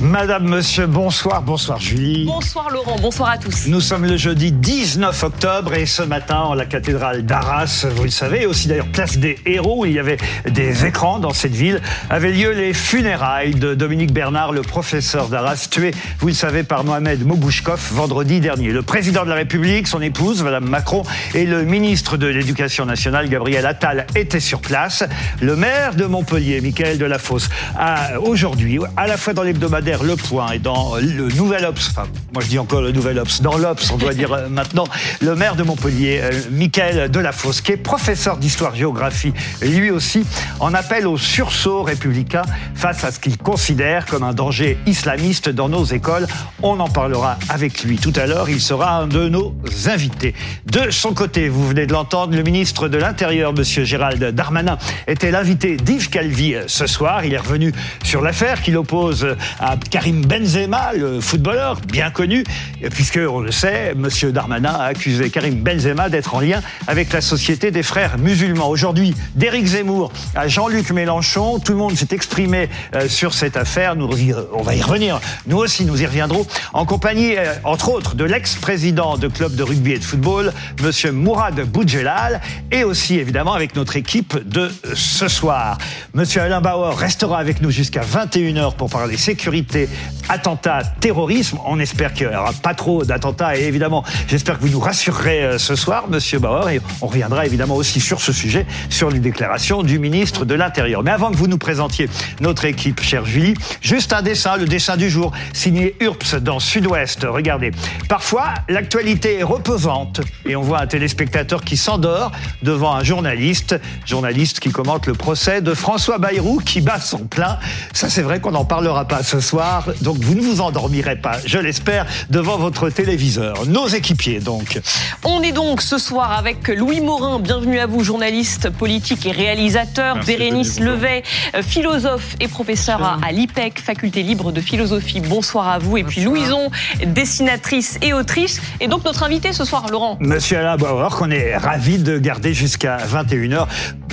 Madame, monsieur, bonsoir, bonsoir Julie. Bonsoir Laurent, bonsoir à tous. Nous sommes le jeudi 19 octobre et ce matin, en la cathédrale d'Arras, vous le savez, aussi d'ailleurs place des héros, où il y avait des écrans dans cette ville, avaient lieu les funérailles de Dominique Bernard, le professeur d'Arras, tué, vous le savez, par Mohamed Mobouchkov vendredi dernier. Le président de la République, son épouse, Madame Macron, et le ministre de l'Éducation nationale, Gabriel Attal, étaient sur place. Le maire de Montpellier, Michael Delafosse, a aujourd'hui, à la fois dans les le Point et dans le Nouvel Ops, enfin, moi je dis encore le Nouvel Ops, dans l'Ops, on doit dire euh, maintenant, le maire de Montpellier, euh, Michael Delafosse, qui est professeur d'histoire-géographie, lui aussi, en appelle au sursaut républicain face à ce qu'il considère comme un danger islamiste dans nos écoles. On en parlera avec lui tout à l'heure. Il sera un de nos invités. De son côté, vous venez de l'entendre, le ministre de l'Intérieur, monsieur Gérald Darmanin, était l'invité d'Yves Calvi euh, ce soir. Il est revenu sur l'affaire qu'il oppose à Karim Benzema, le footballeur bien connu, puisque on le sait, Monsieur Darmanin a accusé Karim Benzema d'être en lien avec la société des frères musulmans. Aujourd'hui, d'Éric Zemmour à Jean-Luc Mélenchon, tout le monde s'est exprimé euh, sur cette affaire. Nous, on va y revenir. Nous aussi, nous y reviendrons en compagnie, euh, entre autres, de l'ex-président de club de rugby et de football, Monsieur Mourad Boudjelal, et aussi évidemment avec notre équipe de ce soir. Monsieur Alain Bauer restera avec nous jusqu'à 21h pour parler sécurité sécurité, attentat, terrorisme. On espère qu'il n'y aura pas trop d'attentats et évidemment, j'espère que vous nous rassurerez euh, ce soir, Monsieur Bauer, et on reviendra évidemment aussi sur ce sujet, sur les déclarations du ministre de l'Intérieur. Mais avant que vous nous présentiez notre équipe, chère Julie, juste un dessin, le dessin du jour, signé URPS dans Sud-Ouest. Regardez. Parfois, l'actualité est reposante et on voit un téléspectateur qui s'endort devant un journaliste, journaliste qui commente le procès de François Bayrou qui bat son plein. Ça, c'est vrai qu'on n'en parlera pas soir, donc vous ne vous endormirez pas, je l'espère, devant votre téléviseur. Nos équipiers, donc. On est donc ce soir avec Louis Morin, bienvenue à vous, journaliste politique et réalisateur, Bérénice Levet, euh, philosophe et professeur à, l'IPEC, faculté libre de philosophie. Bonsoir à vous. Et puis Louison, dessinatrice et autrice. Et donc notre invité ce soir, Laurent. Monsieur Alain Bauer, qu'on est ravi de garder jusqu'à 21h.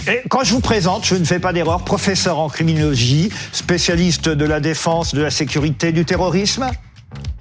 Et quand je vous présente, je ne fais pas d'erreur, professeur en criminologie, spécialiste de la défense de la sécurité du terrorisme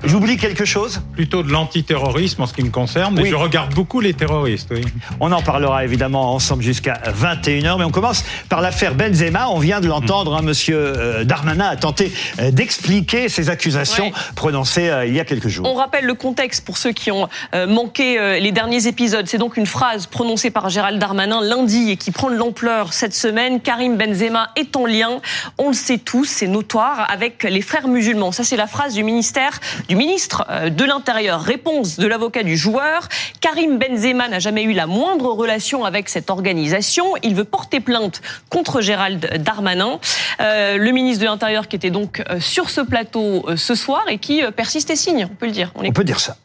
J'oublie quelque chose Plutôt de l'antiterrorisme en ce qui me concerne, mais je regarde beaucoup les terroristes. Oui. On en parlera évidemment ensemble jusqu'à 21h, mais on commence par l'affaire Benzema. On vient de l'entendre, hein, monsieur euh, Darmanin a tenté euh, d'expliquer ces accusations prononcées euh, il y a quelques jours. On rappelle le contexte pour ceux qui ont manqué les derniers épisodes. C'est donc une phrase prononcée par Gérald Darmanin lundi et qui prend de l'ampleur cette semaine. Karim Benzema est en lien, on le sait tous, c'est notoire, avec les frères musulmans. Ça, c'est la phrase du ministère du ministre euh, de l'Intérieur. Réponse de l'avocat du joueur. Karim Benzema n'a jamais eu la moindre relation avec cette organisation. Il veut porter plainte contre Gérald Darmanin. Euh, le ministre de l'Intérieur qui était donc euh, sur ce plateau ce soir et qui persiste et signe, on peut le dire. On, peut dire ça.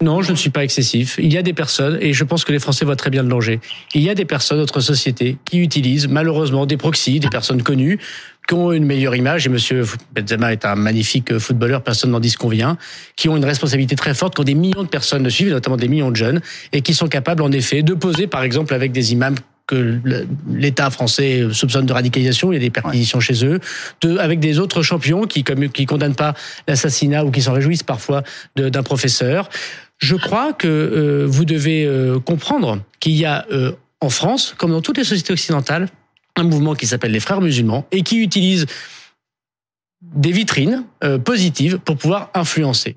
Non, je ne suis pas excessif. Il y a des personnes, et je pense que les Français voient très bien le danger, il y a des personnes, notre société, qui utilisent malheureusement des proxys, des personnes connues, qui ont une meilleure image, et Monsieur Benzema est un magnifique footballeur, personne n'en dit qu'on vient, qui ont une responsabilité très forte, quand des millions de personnes le suivent, notamment des millions de jeunes, et qui sont capables en effet de poser par exemple avec des imams que l'État français soupçonne de radicalisation, il y a des perquisitions chez eux, de, avec des autres champions qui comme qui condamnent pas l'assassinat ou qui s'en réjouissent parfois d'un professeur. Je crois que euh, vous devez euh, comprendre qu'il y a euh, en France, comme dans toutes les sociétés occidentales, un mouvement qui s'appelle les Frères musulmans et qui utilise des vitrines positives pour pouvoir influencer.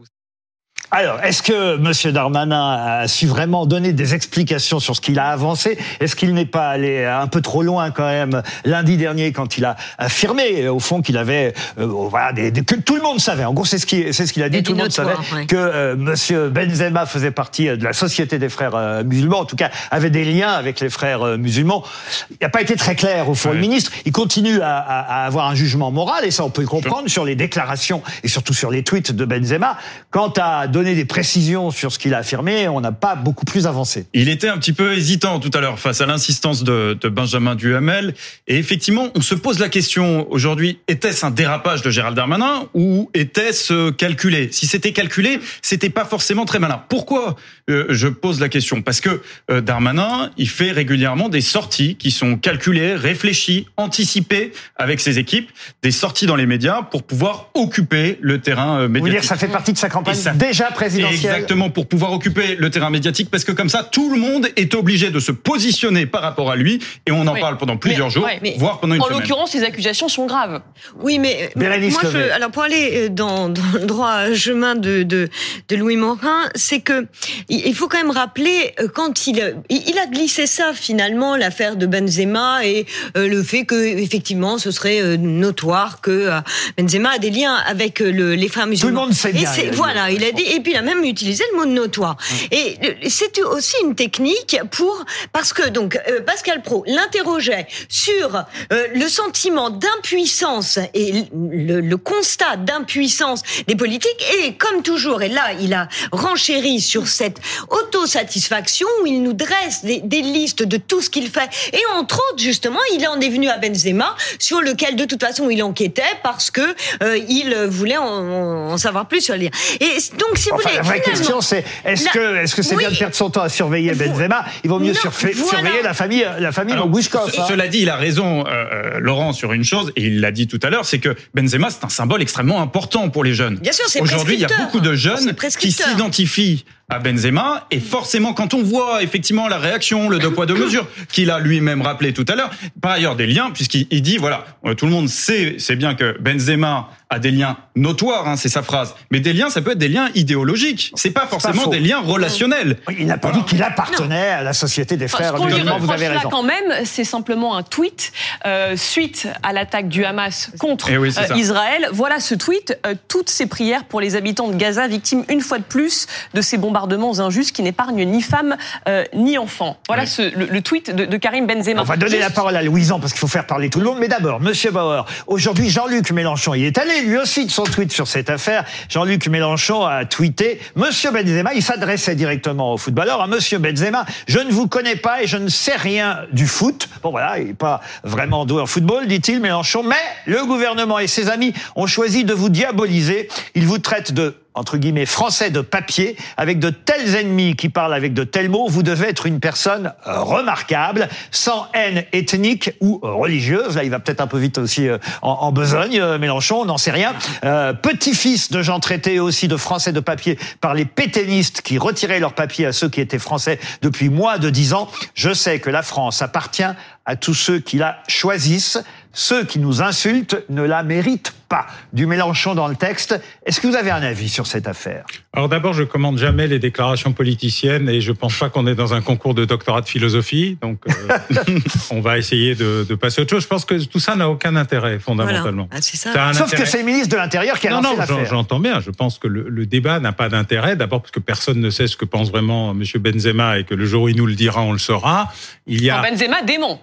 Alors, est-ce que M. Darmanin a su vraiment donner des explications sur ce qu'il a avancé? Est-ce qu'il n'est pas allé un peu trop loin quand même lundi dernier quand il a affirmé au fond qu'il avait euh, voilà des, que tout le monde savait? En gros, c'est ce qu'il c'est ce qu'il a dit. Tout le monde savait que euh, M. Benzema faisait partie de la société des frères euh, musulmans. En tout cas, avait des liens avec les frères musulmans. Il n'a pas été très clair au fond. Le ministre, il continue à, à, avoir un jugement moral et ça on peut le comprendre sur les déclarations et surtout sur les tweets de Benzema quant à donné des précisions sur ce qu'il a affirmé. On n'a pas beaucoup plus avancé. Il était un petit peu hésitant tout à l'heure face à l'insistance de, de, Benjamin Duhamel. Et effectivement, on se pose la question aujourd'hui, était-ce un dérapage de Gérald Darmanin ou était-ce calculé? Si c'était calculé, c'était pas forcément très malin. Pourquoi euh, je pose la question? Parce que euh, Darmanin, il fait régulièrement des sorties qui sont calculées, réfléchies, anticipées avec ses équipes, des sorties dans les médias pour pouvoir occuper le terrain médiatique. Euh, Vous dire ça fait partie de sa campagne déjà présidentielle Exactement, pour pouvoir occuper le terrain médiatique, parce que comme ça, tout le monde est obligé de se positionner par rapport à lui, et on en parle pendant plusieurs jours, voire pendant une en semaine. En l'occurrence, les accusations sont graves. Oui, mais moi, je, alors pour aller dans, dans le droit chemin de, de, de Louis Morin, c'est que il faut quand même rappeler quand il, il a glissé ça finalement, l'affaire de Benzema et le fait que effectivement ce serait notoire que Benzema a des liens avec le, les frères musulmans. Tout le monde sait bien. Et voilà, il a dit, et puis il a même utilisé le mot notoire. Et c'est aussi une technique pour parce que donc Pascal Pro l'interrogeait sur le sentiment d'impuissance et le, le constat d'impuissance des politiques. Et comme toujours et là il a renchéri sur cette autosatisfaction où il nous dresse des, des listes de tout ce qu'il fait. Et entre autres justement il en est venu à Benzema sur lequel de toute façon il enquêtait parce que euh, il voulait en, en, savoir plus sur les et donc si vous enfin, voulez la vraie question c'est est-ce la... que est-ce que c'est oui. bien de perdre son temps à surveiller Benzema il vaut mieux Non, surveiller voilà. la famille la famille Bouchkov hein. Cela dit, il a raison, euh, Laurent, sur une chose, et il l'a dit tout à l'heure, c'est que Benzema, c'est un symbole extrêmement important pour les jeunes. Bien sûr, c'est Aujourd'hui, il y a beaucoup de jeunes qui s'identifient à Benzema, et forcément, quand on voit effectivement la réaction, le deux poids deux mesures, qu'il a lui-même rappelé tout à l'heure, par ailleurs des liens, puisqu'il il dit voilà, euh, tout le monde sait, c'est bien que Benzema a des liens notoires, hein, c'est sa phrase, mais des liens, ça peut être des liens idéologiques. C'est pas forcément des liens relationnels. il n'a pas dit qu'il appartenait à la société des Enfin, frères ce qu'on lui musulmans vous avez là raison quand même, c'est simplement un tweet euh, suite à l'attaque du Hamas contre Eh oui, euh. Israël. Voilà ce tweet, euh, toutes ces prières pour les habitants de Gaza, victimes une fois de plus de ces bombardements injustes qui n'épargnent ni femmes euh, ni enfants. Voilà Oui. ce, le, le tweet de, de Karim Benzema. On va donner Juste- la parole à Louison parce qu'il faut faire parler tout le monde. Mais d'abord, Monsieur Bauer, aujourd'hui Jean-Luc Mélenchon y est allé lui aussi de son tweet sur cette affaire. Jean-Luc Mélenchon a tweeté Monsieur Benzema, il s'adressait directement au footballeur à Monsieur Benzema. Je ne vous connais pas et je ne sais rien du foot. Bon voilà, il n'est pas vraiment doué en football, dit-il Mélenchon. Mais le gouvernement et ses amis ont choisi de vous diaboliser. Ils vous traitent de entre guillemets français de papier, avec de tels ennemis qui parlent avec de tels mots, vous devez être une personne euh, remarquable, sans haine ethnique ou euh, religieuse. Là, il va peut-être un peu vite aussi euh, en, besogne, Mélenchon, on n'en sait rien. Euh, Petit-fils de gens traités aussi de français de papier par les pétainistes qui retiraient leur papier à ceux qui étaient français depuis moins de dix ans. Je sais que la France appartient à tous ceux qui la choisissent. Ceux qui nous insultent ne la méritent pas. Du Mélenchon dans le texte. Est-ce que vous avez un avis sur cette affaire? Alors d'abord, je commande jamais les déclarations politiciennes et je pense pas qu'on est dans un concours de doctorat de philosophie. Donc, euh, on va essayer de, de passer à autre chose. Je pense que tout ça n'a aucun intérêt fondamentalement. Voilà. Ah, c'est ça. Sauf que c'est le ministre de l'Intérieur qui a non, lancé non, l'affaire. j'entends bien. Je pense que le, le débat n'a pas d'intérêt. D'abord parce que personne ne sait ce que pense vraiment M. Benzema et que le jour où il nous le dira, on le saura. Il y a. Alors, Benzema dément.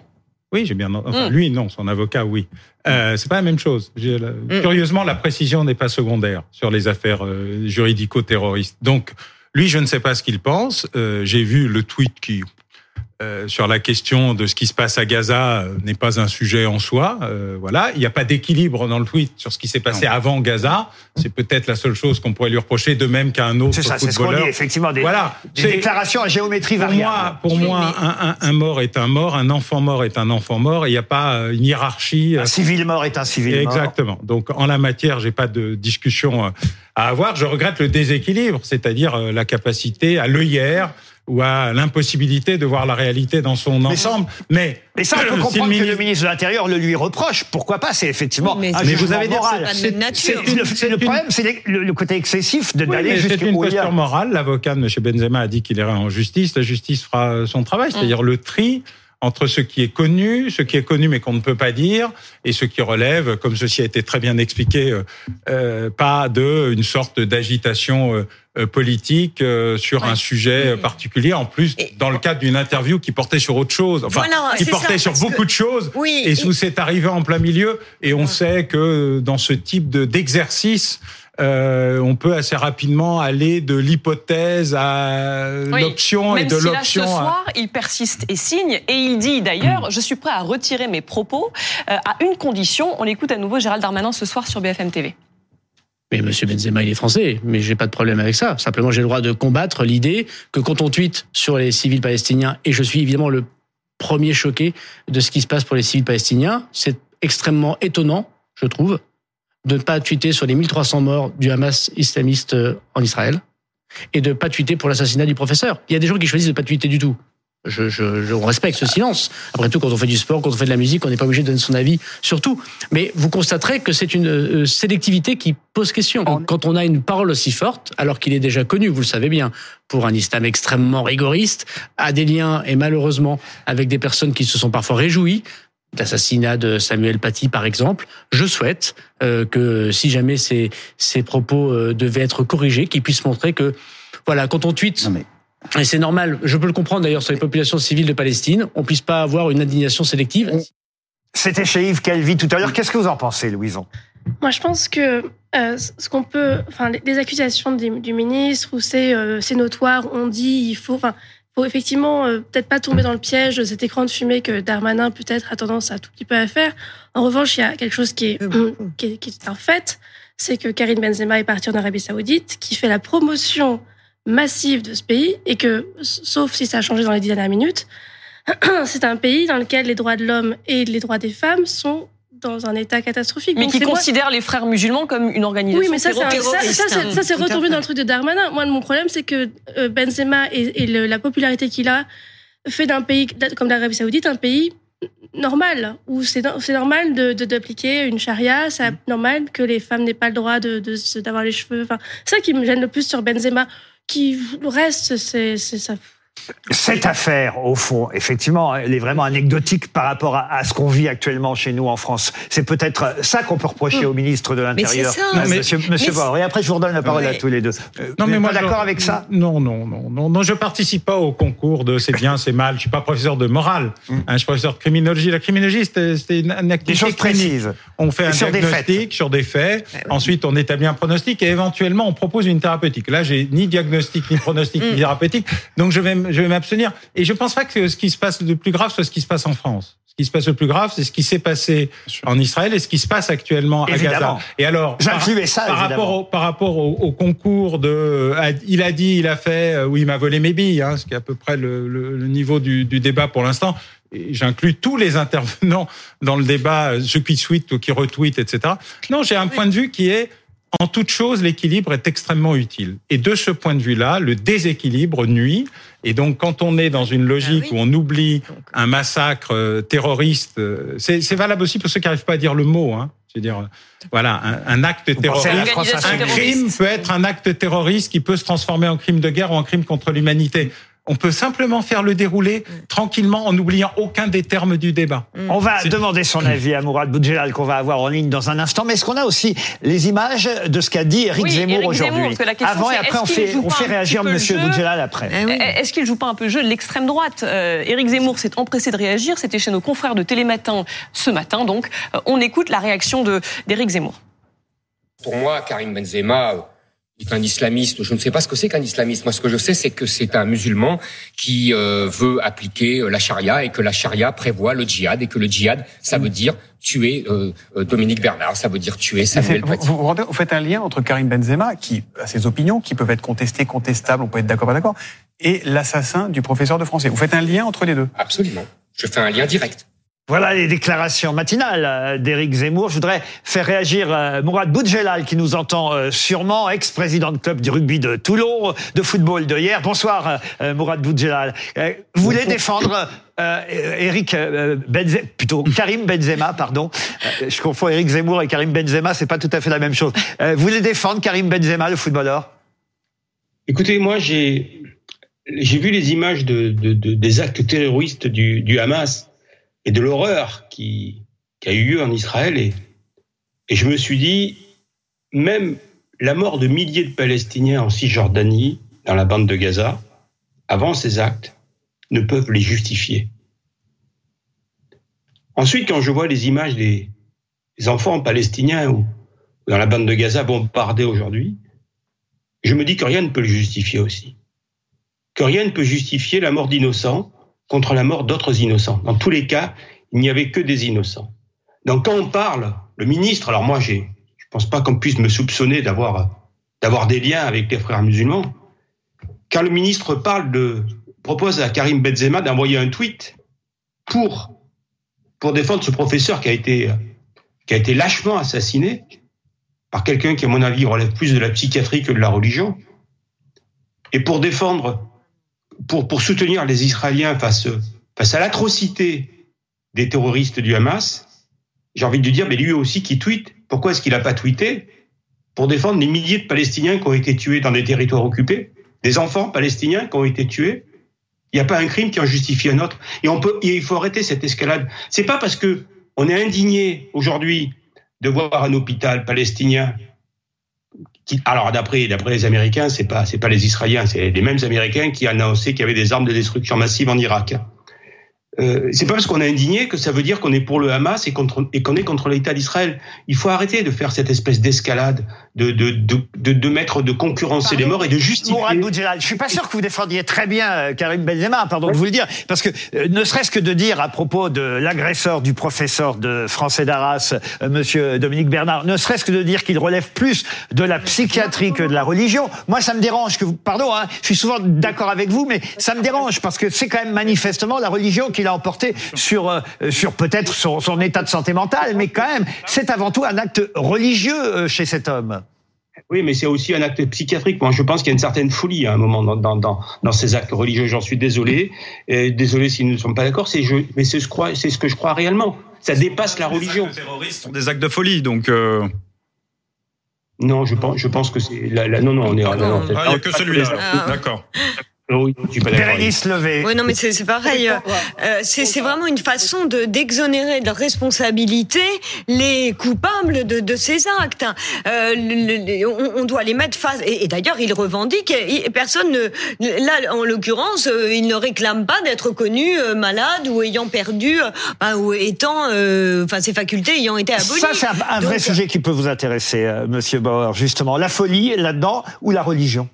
Oui, j'ai bien. Enfin, Mm. lui, non. Son avocat, oui. Euh, c'est pas la même chose. Mm. Curieusement, la précision n'est pas secondaire sur les affaires euh, juridico-terroristes. Donc, lui, je ne sais pas ce qu'il pense. Euh, j'ai vu le tweet qui euh, sur la question de ce qui se passe à Gaza euh, n'est pas un sujet en soi. Euh, voilà, il n'y a pas d'équilibre dans le tweet sur ce qui s'est passé avant Gaza. C'est peut-être la seule chose qu'on pourrait lui reprocher, de même qu'à un autre C'est ça, c'est ce qu'on dit, effectivement, des, Voilà, des c'est- déclarations à géométrie pour variable. moi, pour moi, un, un- un mort est un mort, un enfant mort est un enfant mort. Il n'y a pas euh, une hiérarchie. un civil mort est un civil mort. Exactement. Donc en la matière, j'ai pas de discussion à avoir. Je regrette le déséquilibre, c'est-à-dire la capacité à l'œillère ou à l'impossibilité de voir la réalité dans son ensemble. Mais Mais ça, on peut si le comprendre que le ministre de l'Intérieur le lui reproche. Pourquoi pas? C'est effectivement Oui, mais un c'est- Mais vous avez dit, moral. c'est pas de même nature. C'est- le, C'est le une- problème, c'est le, le côté excessif de Oui, d'aller mais c'est jusqu'au une question morale. L'avocat de M. Benzema a dit qu'il irait en justice. La justice fera son travail, c'est-à-dire le tri entre ce qui est connu, ce qui est connu mais qu'on ne peut pas dire, et ce qui relève, comme ceci a été très bien expliqué, euh, euh, pas de une sorte d'agitation euh, euh, politique euh, sur Ouais. un sujet euh, particulier. En plus, Et- dans le cadre d'une interview qui portait sur autre chose, enfin, Voilà, qui portait ça, sur beaucoup que- de choses. Oui, Et et- sous c'est arrivé en plein milieu. Et on Ouais. sait que dans ce type de d'exercice, euh, on peut assez rapidement aller de l'hypothèse à Oui, l'option et Même de si là, ce l'option à... soir, il persiste et signe, et il dit d'ailleurs, je suis prêt à retirer mes propos euh, à une condition. On écoute à nouveau Gérald Darmanin ce soir sur BFM TV. Mais Monsieur Benzema, il est français, mais j'ai pas de problème avec ça. Simplement, j'ai le droit de combattre l'idée que quand on tweete sur les civils palestiniens, et je suis évidemment le premier choqué de ce qui se passe pour les civils palestiniens, c'est extrêmement étonnant, je trouve, de ne pas tweeter sur les 1300 morts du Hamas islamiste euh, en Israël et de ne pas tweeter pour l'assassinat du professeur. Il y a des gens qui choisissent de ne pas tweeter du tout. Je, je, je on respecte ce silence. Après tout, quand on fait du sport, quand on fait de la musique, on n'est pas obligé de donner son avis sur tout. Mais vous constaterez que c'est une euh, sélectivité qui pose question. Quand on a une parole aussi forte, alors qu'il est déjà connu, vous le savez bien, pour un islam extrêmement rigoriste, a des liens et malheureusement avec des personnes qui se sont parfois réjouies l'assassinat de Samuel Paty, par exemple. Je souhaite euh, que si jamais ces, ces propos euh, devaient être corrigés, qu'ils puissent montrer que, voilà, quand on tweet, Non, mais- et c'est normal, je peux le comprendre d'ailleurs sur les populations civiles de Palestine, on puisse pas avoir une indignation sélective. C'était chez Yves Calvi tout à l'heure. Qu'est-ce que vous en pensez, Louison? Moi, je pense que euh, ce qu'on peut, enfin, les- accusations du, du ministre où c'est euh, c'est notoire, on dit il faut, enfin, faut effectivement euh, peut-être pas tomber dans le piège de cet écran de fumée que Darmanin peut-être a tendance à tout petit peu à faire. En revanche, il y a quelque chose qui est, qui est, qui est un fait, c'est que Karim Benzema est parti en Arabie Saoudite, qui fait la promotion massive de ce pays et que, sauf si ça a changé dans les dix dernières minutes, c'est un pays dans lequel les droits de l'homme et les droits des femmes sont dans un état catastrophique. Mais Donc, qui moi- considère les frères musulmans comme une organisation oui, mais ça, c'est un- ça, terroriste. ça, c'est- retombé dans le truc de Darmanin. Moi, mon problème, c'est que euh, Benzema et, et le- la popularité qu'il a fait d'un pays comme l'Arabie Saoudite un pays normal, où c'est no- c'est normal de de- d'appliquer une charia, c'est normal que les femmes n'aient pas le droit de de se- d'avoir les cheveux. Enfin, c'est ça qui me gêne le plus sur Benzema. Qui le reste, c'est c'est ça. Cette affaire, au fond, effectivement, elle est vraiment anecdotique par rapport à, à ce qu'on vit actuellement chez nous en France. C'est peut-être ça qu'on peut reprocher au ministre de l'Intérieur, ça. euh, Mais- monsieur, monsieur mais. Et après, je vous redonne la parole Ouais. à tous les deux. Euh, vous n'êtes moi, d'accord avec ça? Non, non, non, non, non. Je participe pas au concours de c'est bien, c'est mal. Je suis pas professeur de morale. hein, je suis professeur de criminologie. La criminologie, c'est une, une Des activité choses précises. On fait un Sur des diagnostic sur des faits. Ensuite, on établit un pronostic et éventuellement, on propose une thérapeutique. Là, j'ai ni diagnostic, ni pronostic, ni thérapeutique. Donc, je vais, je vais m'abstenir. Et je pense pas que ce qui se passe de plus grave soit ce qui se passe en France. Ce qui se passe le plus grave, c'est ce qui s'est passé en Israël et ce qui se passe actuellement à Évidemment. Gaza. Et alors, par, ça, par évidemment. rapport au, par rapport au, au concours de, à- il a dit, il a fait, euh, oui, il m'a volé mes billes, hein, ce qui est à peu près le, le- le niveau du, du débat pour l'instant. J'inclus tous les intervenants dans le débat, euh, ceux qui tweetent ou qui retweetent, etc. Non, j'ai un point de vue qui est, en toute chose, l'équilibre est extrêmement utile. Et de ce point de vue-là, le déséquilibre nuit. Et donc, quand on est dans une logique Ah oui. où on oublie un massacre euh, terroriste, euh, c'est valable aussi pour ceux qui n'arrivent pas à dire le mot. Hein. Je veux dire, euh, voilà, un, un acte Vous terroriste. Un crime peut être un acte terroriste qui peut se transformer en crime de guerre ou en crime contre l'humanité. On peut simplement faire le déroulé tranquillement en n'oubliant aucun des termes du débat. On va demander son avis à Mourad Boudjelal qu'on va avoir en ligne dans un instant. Mais est-ce qu'on a aussi les images de ce qu'a dit Éric Oui, Zemmour aujourd'hui Avant et après, on est-ce qu'il fait, on réagir jeu Boudjelal après. Ah oui. Est-ce qu'il joue pas un peu le jeu de l'extrême droite Euh, Éric Zemmour s'est empressé de réagir. C'était chez nos confrères de Télématin ce matin. Donc, euh, on écoute la réaction de d'Éric Zemmour. Pour moi, Karim Benzema un islamiste. Je ne sais pas ce que c'est qu'un islamiste. Moi, ce que je sais, c'est que c'est un musulman qui euh, veut appliquer euh, la charia et que la charia prévoit le djihad et que le djihad, ça veut dire tuer euh, euh, Dominique Bernard, ça veut dire tuer Samuel Paty. vous, vous vous faites un lien entre Karim Benzema, qui a ses opinions, qui peuvent être contestées, contestables, on peut être d'accord, pas d'accord, et l'assassin du professeur de français. Vous faites un lien entre les deux? Absolument. Je fais un lien direct. Voilà les déclarations matinales euh, d'Éric Zemmour. Je voudrais faire réagir euh, Mourad Boudjelal qui nous entend euh, sûrement, ex-président de club du rugby de Toulon, de football de hier. Bonsoir Mourad Boudjelal. Vous voulez défendre euh, Eric Benzema, plutôt Karim Benzema, pardon. Je confonds Eric Zemmour et Karim Benzema, c'est pas tout à fait la même chose. Vous voulez défendre Karim Benzema, le footballeur? Écoutez, moi, j'ai j'ai vu les images de, de- de- des actes terroristes du, du Hamas et de l'horreur qui, a eu lieu en Israël et, je me suis dit, même la mort de milliers de Palestiniens en Cisjordanie, dans la bande de Gaza, avant ces actes, ne peuvent les justifier. Ensuite, quand je vois les images des, enfants palestiniens ou, dans la bande de Gaza bombardée aujourd'hui, je me dis que rien ne peut le justifier aussi. Que rien ne peut justifier la mort d'innocents contre la mort d'autres innocents. Dans tous les cas, il n'y avait que des innocents. Donc quand on parle, le ministre, alors moi je pense pas qu'on puisse me soupçonner d'avoir des liens avec les frères musulmans. Quand le ministre propose à Karim Benzema d'envoyer un tweet pour défendre ce professeur qui a été lâchement assassiné par quelqu'un qui à mon avis relève plus de la psychiatrie que de la religion et pour défendre pour soutenir les Israéliens face face à l'atrocité des terroristes du Hamas, j'ai envie de dire mais lui aussi qui tweet, pourquoi est-ce qu'il n'a pas tweeté pour défendre les milliers de Palestiniens qui ont été tués dans des territoires occupés, des enfants palestiniens qui ont été tués il n'y a pas un crime qui en justifie un autre. Et on peut, il faut arrêter cette escalade. C'est pas parce que on est indigné aujourd'hui de voir un hôpital palestinien. Alors d'après d'après les Américains, c'est pas c'est pas les Israéliens, c'est les mêmes Américains qui annonçaient qu'il y avait des armes de destruction massive en Irak. Euh, c'est pas parce qu'on est indigné que ça veut dire qu'on est pour le Hamas et, contre, et qu'on est contre l'État d'Israël. Il faut arrêter de faire cette espèce d'escalade, de, de, de, de, mettre, de concurrencer les morts et de justifier. Je suis pas sûr que vous défendiez très bien euh, Karim Benzema, pardon de vous le dire, parce que euh, ne serait-ce que de dire à propos de l'agresseur du professeur de français d'Arras, euh, Monsieur Dominique Bernard, ne serait-ce que de dire qu'il relève plus de la psychiatrie que de la religion. Moi, ça me dérange que vous, pardon, hein, je suis souvent d'accord avec vous, mais ça me dérange parce que c'est quand même manifestement la religion qui l'a emporté sur euh, sur peut-être son, son état de santé mentale, mais quand même, c'est avant tout un acte religieux euh, chez cet homme. Oui, mais c'est aussi un acte psychiatrique. Moi, je pense qu'il y a une certaine folie à un moment dans, dans, dans, dans ces actes religieux. J'en suis désolé. Et désolé si nous ne sommes pas d'accord. C'est je, mais c'est ce, que je crois- c'est ce que je crois réellement. Ça dépasse la religion. Les terroristes sont des actes de folie, donc. euh, Non, je pense, je pense que c'est la, la- non, non, on est. non, non, Ah, il n'y a que celui-là. Ah. D'accord. Oui. Bérénice Levé. Oui, non, mais c'est c'est pareil. Euh, c'est c'est vraiment une façon de d'exonérer de leur responsabilité les coupables de, de ces actes. Euh, le- le- on, on doit les mettre face. Et, et d'ailleurs, ils revendiquent. et personne ne. Là, en l'occurrence, euh, ils ne réclament pas d'être connus euh, malades ou ayant perdu, euh, bah, ou étant, euh, enfin, ses facultés ayant été abolies. Ça, c'est un, un vrai sujet qui peut vous intéresser, euh, Monsieur Bauer, justement. La folie là-dedans ou la religion?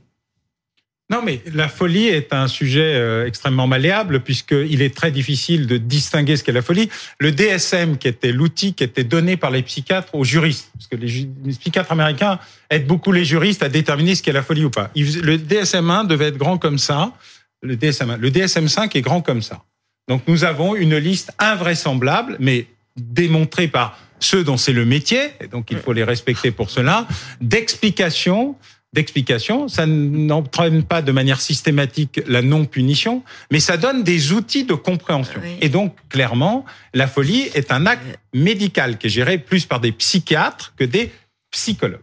Non, mais la folie est un sujet euh, extrêmement malléable puisqu'il est très difficile de distinguer ce qu'est la folie. Le DSM, qui était l'outil qui était donné par les psychiatres aux juristes, parce que les, psychiatres américains aident beaucoup les juristes à déterminer ce qu'est la folie ou pas. Le DSM-1 devait être grand comme ça. Le DSM-1. Le DSM-5 est grand comme ça. Donc nous avons une liste invraisemblable, mais démontrée par ceux dont c'est le métier, et donc il faut les respecter pour cela, d'explications d'explication. Ça n'entraîne pas de manière systématique la non-punition, mais ça donne des outils de compréhension. Oui. Et donc, clairement, la folie est un acte médical qui est géré plus par des psychiatres que des psychologues.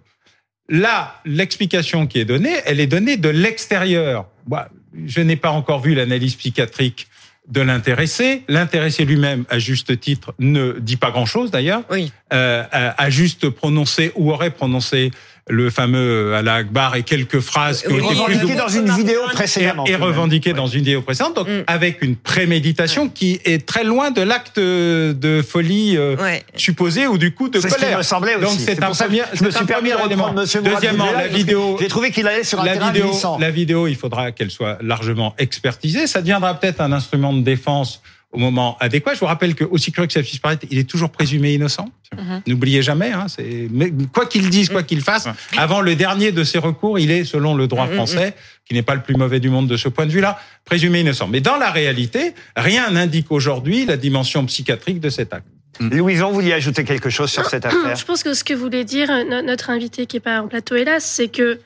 Là, l'explication qui est donnée, elle est donnée de l'extérieur. Moi, je n'ai pas encore vu l'analyse psychiatrique de l'intéressé. L'intéressé lui-même, à juste titre, ne dit pas grand-chose d'ailleurs. Oui. Euh, a juste prononcé ou aurait prononcé le fameux Allah Akbar et quelques phrases qui ont été plus Revendiqué ou- dans une vidéo précédemment. et, et tout de même. revendiqué dans une vidéo précédente, donc Mm. avec une préméditation qui est très loin de l'acte de folie euh, Ouais. supposé ou du coup de C'est ce qui colère. me semblait aussi. Donc c'est un pour premier, je me suis permis de reprendre Monsieur Deuxièmement, la vidéo, J'ai trouvé qu'il allait sur un la terrain vidéo, glissant. la vidéo, il faudra qu'elle soit largement expertisée. Ça deviendra peut-être un instrument de défense au moment adéquat. Je vous rappelle que, aussi curieux que ça puisse paraître, il est toujours présumé innocent. N'oubliez jamais, hein, c'est, quoi qu'il dise, quoi qu'il fasse, avant le dernier de ses recours, il est, selon le droit français, qui n'est pas le plus mauvais du monde de ce point de vue-là, présumé innocent. Mais dans la réalité, rien n'indique aujourd'hui la dimension psychiatrique de cet acte. Louison, vous vouliez ajouter quelque chose sur cette affaire? Je pense que ce que voulait dire euh, no- notre invité qui est pas en plateau hélas, c'est que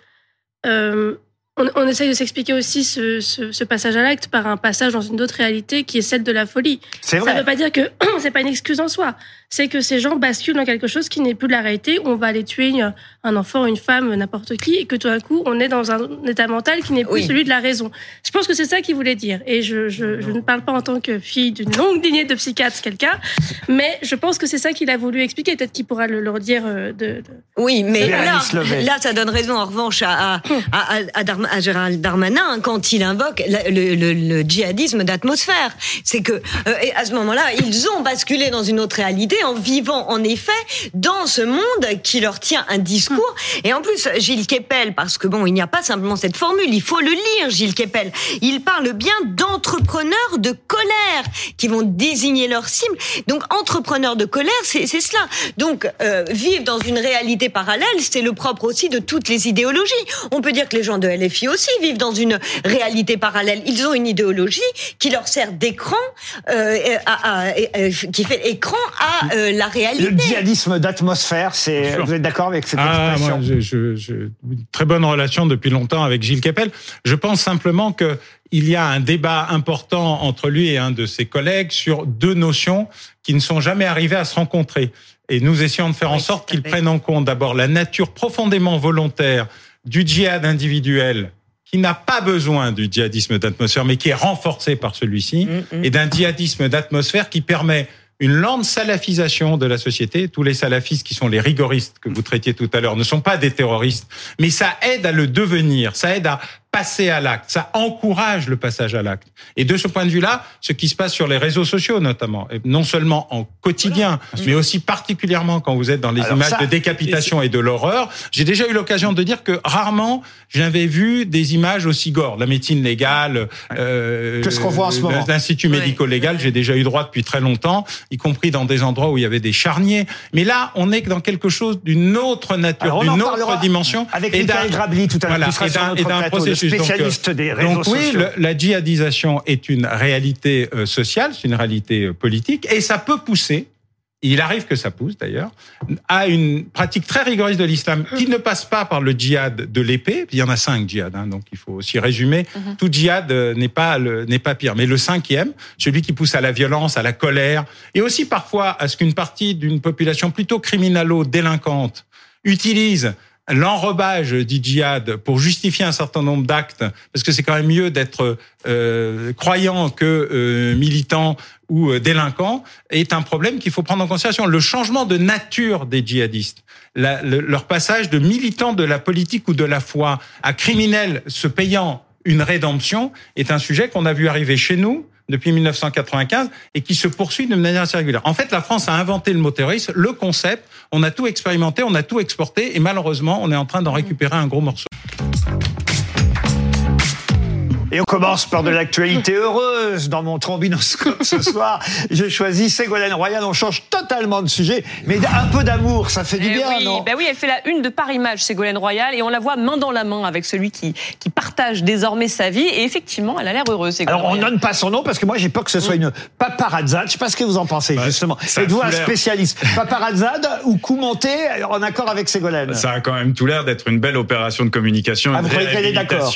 euh, on, on essaye de s'expliquer aussi ce, ce, ce passage à l'acte par un passage dans une autre réalité qui est celle de la folie. C'est Ça vrai. ne veut pas dire que c'est pas une excuse en soi. C'est que ces gens basculent dans quelque chose qui n'est plus de la réalité. où On va aller tuer une- un enfant, une femme, n'importe qui, et que tout d'un coup, on est dans un état mental qui n'est plus Oui. celui de la raison. Je pense que c'est ça qu'il voulait dire. Et je, je, je ne parle pas en tant que fille d'une longue lignée de psychiatres, quelqu'un, mais je pense que c'est ça qu'il a voulu expliquer. Peut-être qu'il pourra le, le redire euh, de, de- Oui, mais là, ça donne raison en revanche à, à, à, à Darmanin à Gérald Darmanin hein, quand il invoque la- le, le- le djihadisme d'atmosphère. C'est que euh, et à ce moment-là, ils ont basculé dans une autre réalité en vivant en effet dans ce monde qui leur tient un discours. Et en plus, Gilles Kepel, parce que bon, il n'y a pas simplement cette formule, il faut le lire, Gilles Kepel. Il parle bien d'entrepreneurs de colère qui vont désigner leur cible. Donc, entrepreneurs de colère, c'est c'est cela. Donc, euh, vivre dans une réalité parallèle, c'est le propre aussi de toutes les idéologies. On peut dire que les gens de LFI aussi vivent dans une réalité parallèle. Ils ont une idéologie qui leur sert d'écran, euh, à- à- euh, qui fait écran à euh, la réalité. Le djihadisme d'atmosphère, c'est. Vous êtes d'accord avec cette Ah, expression? moi, je, je, je- une très bonne relation depuis longtemps avec Gilles Kepel. Je pense simplement que il y a un débat important entre lui et un de ses collègues sur deux notions qui ne sont jamais arrivées à se rencontrer. Et nous essayons de faire en sorte qu'ils prennent en compte d'abord la nature profondément volontaire du djihad individuel qui n'a pas besoin du djihadisme d'atmosphère, mais qui est renforcé par celui-ci, et d'un djihadisme d'atmosphère qui permet une lente salafisation de la société. Tous les salafistes qui sont les rigoristes que vous traitiez tout à l'heure ne sont pas des terroristes, mais ça aide à le devenir, ça aide à passer à l'acte, ça encourage le passage à l'acte. Et de ce point de vue-là, ce qui se passe sur les réseaux sociaux notamment, et non seulement en quotidien, mais aussi particulièrement quand vous êtes dans les Alors images ça- de décapitation et de l'horreur, j'ai déjà eu l'occasion de dire que rarement j'avais vu des images aussi gore. La médecine légale, euh, Que ce qu'on voit en ce moment. l'Institut médico-légal, j'ai déjà eu droit depuis très longtemps, y compris dans des endroits où il y avait des charniers. Mais là, on est dans quelque chose d'une autre nature, d'une autre dimension. avec et Michael Grabli tout à l'heure, voilà, et d'un- processus. Donc, spécialiste euh, des réseaux donc oui, le- la djihadisation est une réalité euh, sociale, c'est une réalité euh, politique, et ça peut pousser. Il arrive que ça pousse d'ailleurs à une pratique très rigoriste de l'islam qui ne passe pas par le djihad de l'épée. Il y en a cinq djihad, hein, donc il faut aussi résumer. Tout djihad n'est pas n'est pas pire, mais le cinquième, celui qui pousse à la violence, à la colère, et aussi parfois à ce qu'une partie d'une population plutôt criminalo-délinquante utilise l'enrobage du djihad pour justifier un certain nombre d'actes, parce que c'est quand même mieux d'être euh, croyant que euh, militant ou euh, délinquant, est un problème qu'il faut prendre en considération. Le changement de nature des djihadistes, leur passage de militants de la politique ou de la foi à criminels se payant une rédemption est un sujet qu'on a vu arriver chez nous depuis 1995 et qui se poursuit de manière assez régulière. En fait, la France a inventé le mot terroriste, le concept, on a tout expérimenté, on a tout exporté et malheureusement, on est en train d'en récupérer un gros morceau. Et on commence par de l'actualité heureuse dans mon trombinoscope ce soir. J'ai choisi Ségolène Royal. On change totalement de sujet, mais un peu d'amour, ça fait du Eh bien, oui, non bah oui, elle fait la une de Paris Match, Ségolène Royal, et on la voit main dans la main avec celui qui, qui partage désormais sa vie. Et effectivement, elle a l'air heureuse, Ségolène Alors on Royal. donne pas son nom parce que moi j'ai peur que ce soit une paparazzade. Je sais pas ce que vous en pensez justement. ça a Êtes-vous un spécialiste Paparazzade ou coup monté en accord avec Ségolène Ça a quand même tout l'air d'être une belle opération de communication, Ah, vous croyez qu'elle est d'accord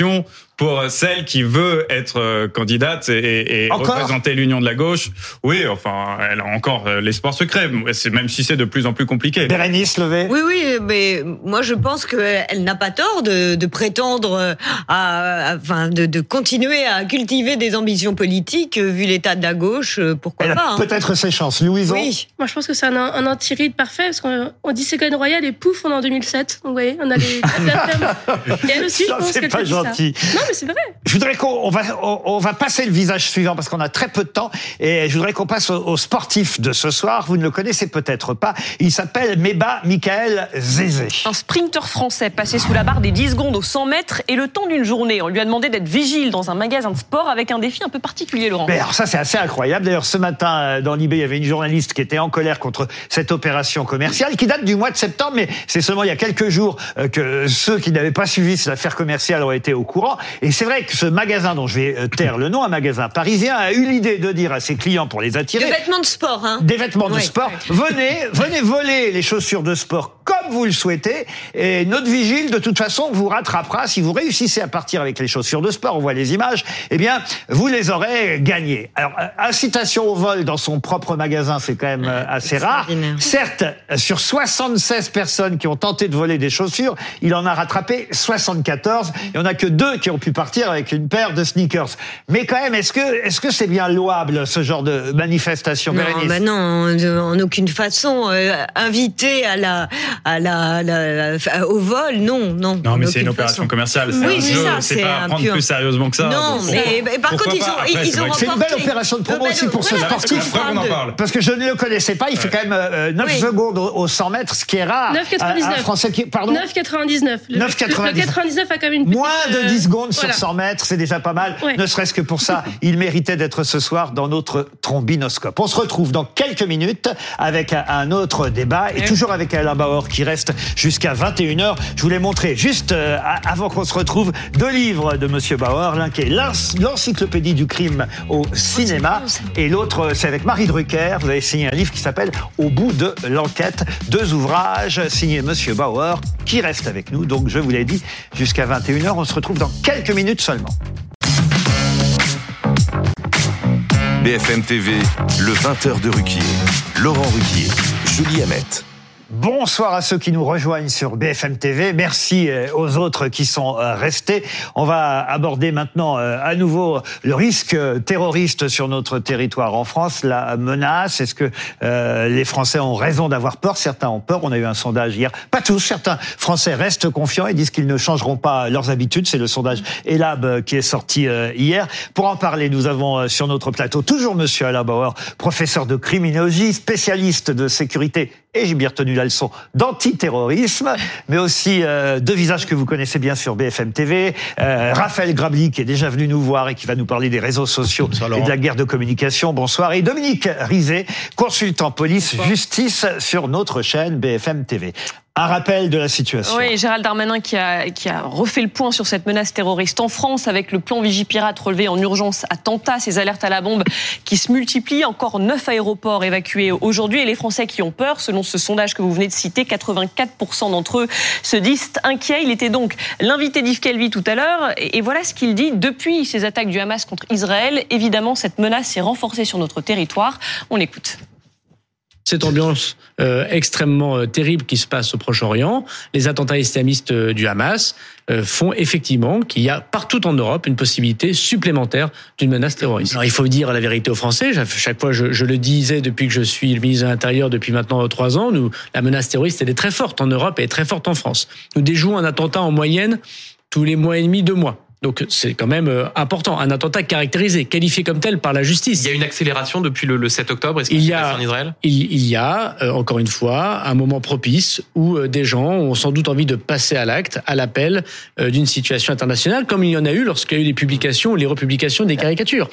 pour celle qui veut être euh, candidate et, et représenter l'union de la gauche. Oui, enfin, elle a encore euh, l'espoir secret, c'est même si c'est de plus en plus compliqué. Bérénice Levé Oui, oui, mais moi je pense qu'elle n'a pas tort de, de prétendre à, à- enfin, de, de continuer à cultiver des ambitions politiques euh, vu l'état de la gauche. euh, Pourquoi Elle pas a hein. peut-être ses chances. Louison Oui. Moi, je pense que c'est un, un anti-ride parfait, parce qu'on on dit Ségolène Royal et pouf, on est en 2007. Donc, vous voyez, on a les. Et elle aussi, Ça, je pense c'est qu'elle pas fait ça. gentil. Non, mais c'est vrai. Je voudrais qu'on on va on, on va passer le visage suivant parce qu'on a très peu de temps et je voudrais qu'on passe au, au sportif de ce soir. Vous ne le connaissez peut-être pas. Il s'appelle Meba Michael Zézé. Un sprinter français passé sous la barre des 10 secondes aux 100 mètres et le temps d'une journée. On lui a demandé d'être vigile dans un magasin de sport avec un défi un peu particulier, Laurent. Mais alors ça c'est assez incroyable. D'ailleurs ce matin euh, dans l'IB il y avait une journaliste qui était en colère contre cette opération commerciale qui date du mois de septembre, mais c'est seulement il y a quelques jours euh, que ceux qui n'avaient pas suivi cette affaire commerciale ont été au courant. Et c'est vrai que ce magasin dont je vais euh, taire le nom, un magasin parisien, a eu l'idée de dire à ses clients pour les attirer vêtements de sport, hein. des vêtements de Ouais. sport. Venez, venez voler les chaussures de sport comme vous le souhaitez. Et notre vigile, de toute façon, vous rattrapera. Si vous réussissez à partir avec les chaussures de sport, on voit les images, eh bien, vous les aurez gagnées. Alors, euh, incitation au vol dans son propre magasin, c'est quand même euh, assez rare. Certes, euh, sur 76 personnes qui ont tenté de voler des chaussures, il en a rattrapé 74. Il n'y en a que deux qui ont pu partir avec une paire de sneakers. Mais quand même, est-ce que est-ce que c'est bien louable ce genre de manifestation Non, bah non, en aucune façon. Euh, inviter à la à la, la- la- au vol. Non, non. Non, mais c'est une opération façon. commerciale. Oui, un c'est jeu, ça, C'est pas un à prendre pur- plus sérieusement que ça. Non, Donc, mais, par pourquoi contre, ils ont, Après, ils c'est ont que C'est une belle remporté. opération de promo Euh, aussi pour ce sportif. parce que Après, on en de- parle. Parce que je ne le connaissais pas, il fait quand même euh, 9 Oui. secondes au, au 100 mètres, ce qui est rare. 9,99. Un, un Français qui, pardon, 9,99. Le, 9,99. le 99 a quand même une petite, Moins de euh, 10 secondes voilà. sur 100 mètres, c'est déjà pas mal. Ne serait-ce que pour ça, il méritait d'être ce soir dans notre trombinoscope. On se retrouve dans quelques minutes avec un- un autre débat et toujours avec Alain Bauer qui reste jusqu'à 21h. Je voulais montrer juste euh, avant qu'on se retrouve deux livres de Monsieur Bauer, l'un qui est l'Enc- l'encyclopédie du crime au cinéma et l'autre euh, c'est avec Marie Drucker. Vous avez signé un livre qui s'appelle Au bout de l'enquête. Deux ouvrages signés Monsieur Bauer qui reste avec nous. Donc je vous l'ai dit jusqu'à 21h. On se retrouve dans quelques minutes seulement. BFM TV, le 20h de Ruquier. Laurent Ruquier, Julie Hamet. Bonsoir à ceux qui nous rejoignent sur BFM TV. Merci euh, aux autres qui sont euh, restés. On va aborder maintenant euh, à nouveau le risque terroriste sur notre territoire en France, la menace. Est-ce que les Français ont raison d'avoir peur? Certains ont peur. On a eu un sondage hier. Pas tous. Certains Français restent confiants et disent qu'ils ne changeront pas leurs habitudes. C'est le sondage Elab qui est sorti hier. Pour en parler, nous avons sur notre plateau toujours Monsieur Alain Bauer, professeur de criminologie, spécialiste de sécurité et j'ai bien retenu la leçon d'antiterrorisme, mais aussi euh, deux visages que vous connaissez bien sur BFM TV. Euh, Raphaël Grabli, qui est déjà venu nous voir et qui va nous parler des réseaux sociaux et de la guerre de communication. Bonsoir. Et Dominique Rizet, consultant police-justice sur notre chaîne BFM TV. Un rappel de la situation. Oui, Gérald Darmanin qui a, qui a refait le point sur cette menace terroriste en France avec le plan Vigipirate relevé en urgence attentat, ces alertes à la bombe qui se multiplient, encore neuf aéroports évacués aujourd'hui et les Français qui ont peur, selon ce sondage que vous venez de citer, 84% d'entre eux se disent inquiets. Il était donc l'invité d'Yves Calvi tout à l'heure et, et voilà ce qu'il dit. Depuis ces attaques du Hamas contre Israël, évidemment, cette menace s'est renforcée sur notre territoire. On l'écoute. Cette ambiance euh, extrêmement euh, terrible qui se passe au Proche-Orient, les attentats islamistes euh, du Hamas font effectivement qu'il y a partout en Europe une possibilité supplémentaire d'une menace terroriste. Alors il faut dire la vérité aux Français. Chaque- fois, je, le disais depuis que je suis le ministre de l'Intérieur depuis maintenant trois ans, nous la menace terroriste elle est très forte en Europe et très forte en France. Nous déjouons un attentat en moyenne tous les mois et demi, deux mois. Donc c'est quand même euh, important. Un attentat caractérisé, qualifié comme tel par la justice. Il y a une accélération depuis le, le 7 octobre. Est-ce Il qu'il y a- passe en Israël? Il, il y a, euh, encore une fois, un moment propice où euh, des gens ont sans doute envie de passer à l'acte, à l'appel euh, d'une situation internationale, comme il y en a eu lorsqu'il y a eu les publications les republications des caricatures.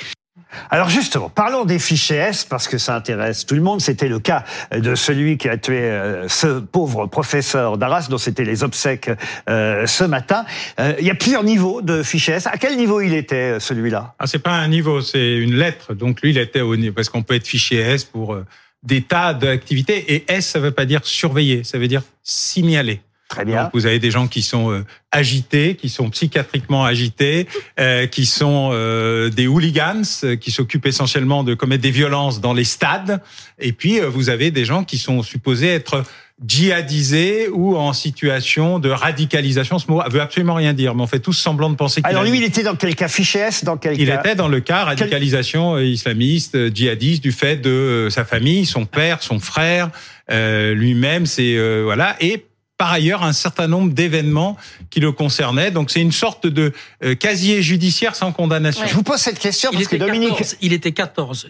Alors justement, parlons des fichiers S parce que ça intéresse tout le monde. C'était le cas de celui qui a tué euh, ce pauvre professeur d'Arras dont c'était les obsèques euh, ce matin. Euh, il y a plusieurs niveaux de fichiers S. À quel niveau il était celui-là? Ah, c'est pas un niveau, c'est une lettre. Donc lui, il était au niveau parce qu'on peut être fichier S pour des tas d'activités. Et S, ça veut pas dire surveiller, ça veut dire signaler. Très bien. Donc vous avez des gens qui sont euh, agités, qui sont psychiatriquement agités, euh, qui sont euh, des hooligans, euh, qui s'occupent essentiellement de commettre des violences dans les stades. Et puis euh, vous avez des gens qui sont supposés être djihadisés ou en situation de radicalisation. Ce mot veut absolument rien dire, mais on fait tous semblant de penser qu'il Alors a lui, il était dans quel cas Fichier S Dans quel Il cas était dans le cas radicalisation euh, islamiste, djihadiste, du fait de sa famille, son père, son frère, euh, lui-même, c'est euh, voilà, et par ailleurs un certain nombre d'événements qui le concernaient. Donc c'est une sorte de euh, casier judiciaire sans condamnation. Je vous pose cette question Il parce que était, Dominique. 14, il était 14.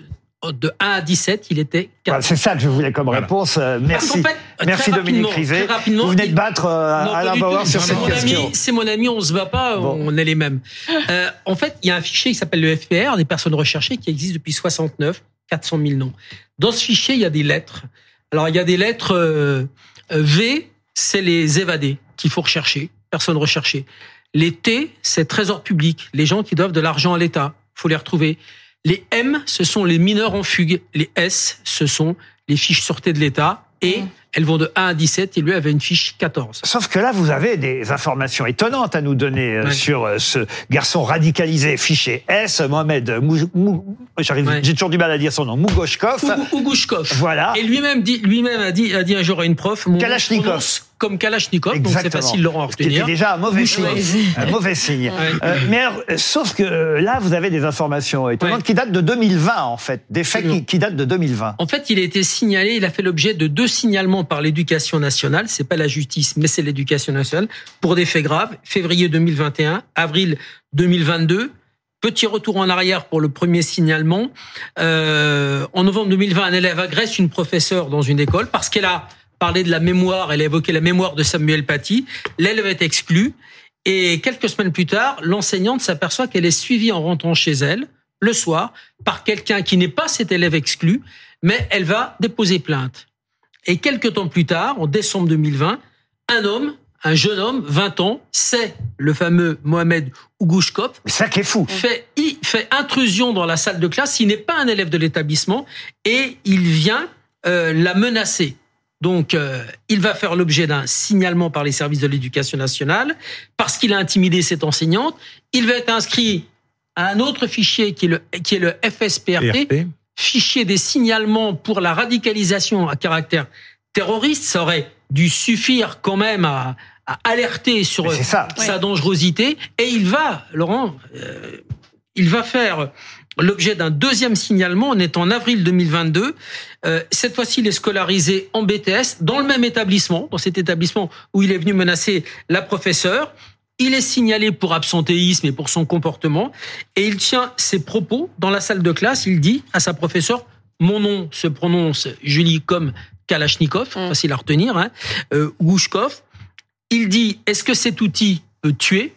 De 1 à 17, il était Voilà, 14. C'est ça que je voulais comme réponse. Euh, Merci, Parce fait, merci Dominique Rizet. Vous venez de battre euh, Non, Alain Bauer sur C'est cette mon question. ami, C'est mon ami, on se bat pas, Bon. on est les mêmes. Euh, en fait, il y a un fichier qui s'appelle le FPR, des personnes recherchées, qui existe depuis 69, 400 000 noms. Dans ce fichier, il y a des lettres. Alors, il y a des lettres euh, euh, V, c'est les évadés qu'il faut rechercher, personnes recherchées. Les T, c'est trésor public, les gens qui doivent de l'argent à l'État, faut les retrouver. Les M, ce sont les mineurs en fugue. Les S, ce sont les fiches sûreté de l'État. Et elles vont de 1 à 17 et lui avait une fiche 14. Sauf que là, vous avez des informations étonnantes à nous donner euh, Ouais. sur euh, ce garçon radicalisé fiché S, Mohamed j'arrive, Ouais. j'ai toujours du mal à dire son nom, Mougoshkov. Ou- Ougushkov. Voilà. Et lui-même dit, lui-même a dit, a dit un jour à une prof. Mon Kalachnikov. Comme Kalachnikov, donc c'est facile de le Ce qui était retenir. déjà un mauvais signe. Un mauvais signe. Euh, mais alors, euh, sauf que euh, là, vous avez des informations étonnantes Ouais. qui datent de 2020, en fait. Des faits qui, qui datent de 2020. En fait, il a été signalé, il a fait l'objet de deux signalements par l'éducation nationale. C'est pas la justice, mais c'est l'éducation nationale pour des faits graves. Février 2021, avril 2022. Petit retour en arrière pour le premier signalement. Euh, en novembre 2020, un élève agresse une professeure dans une école parce qu'elle a parlé de la mémoire, elle a évoqué la mémoire de Samuel Paty. L'élève est exclu. Et quelques semaines plus tard, l'enseignante s'aperçoit qu'elle est suivie en rentrant chez elle, le soir, par quelqu'un qui n'est pas cet élève exclu, mais elle va déposer plainte. Et quelques temps plus tard, en décembre 2020, un homme, un jeune homme, 20 ans, c'est le fameux Mohamed Ougouchkov, Mais ça qui est fou. fait, il fait intrusion dans la salle de classe. Il n'est pas un élève de l'établissement et il vient euh, la menacer. Donc, euh, il va faire l'objet d'un signalement par les services de l'éducation nationale parce qu'il a intimidé cette enseignante. Il va être inscrit à un autre fichier qui est le, qui est le FSPRT, PRT. fichier des signalements pour la radicalisation à caractère terroriste. Ça aurait dû suffire quand même à, à alerter sur ça. sa dangerosité. Et il va, Laurent, euh, il va faire l'objet d'un deuxième signalement. On est en avril 2022. Euh, cette fois-ci, il est scolarisé en BTS dans le même établissement, dans cet établissement où il est venu menacer la professeure. Il est signalé pour absentéisme et pour son comportement. Et il tient ses propos dans la salle de classe. Il dit à sa professeure, mon nom se prononce Julie comme Kalachnikov, facile à retenir, hein, euh, Gouchkov. Il dit, est-ce que cet outil peut tuer?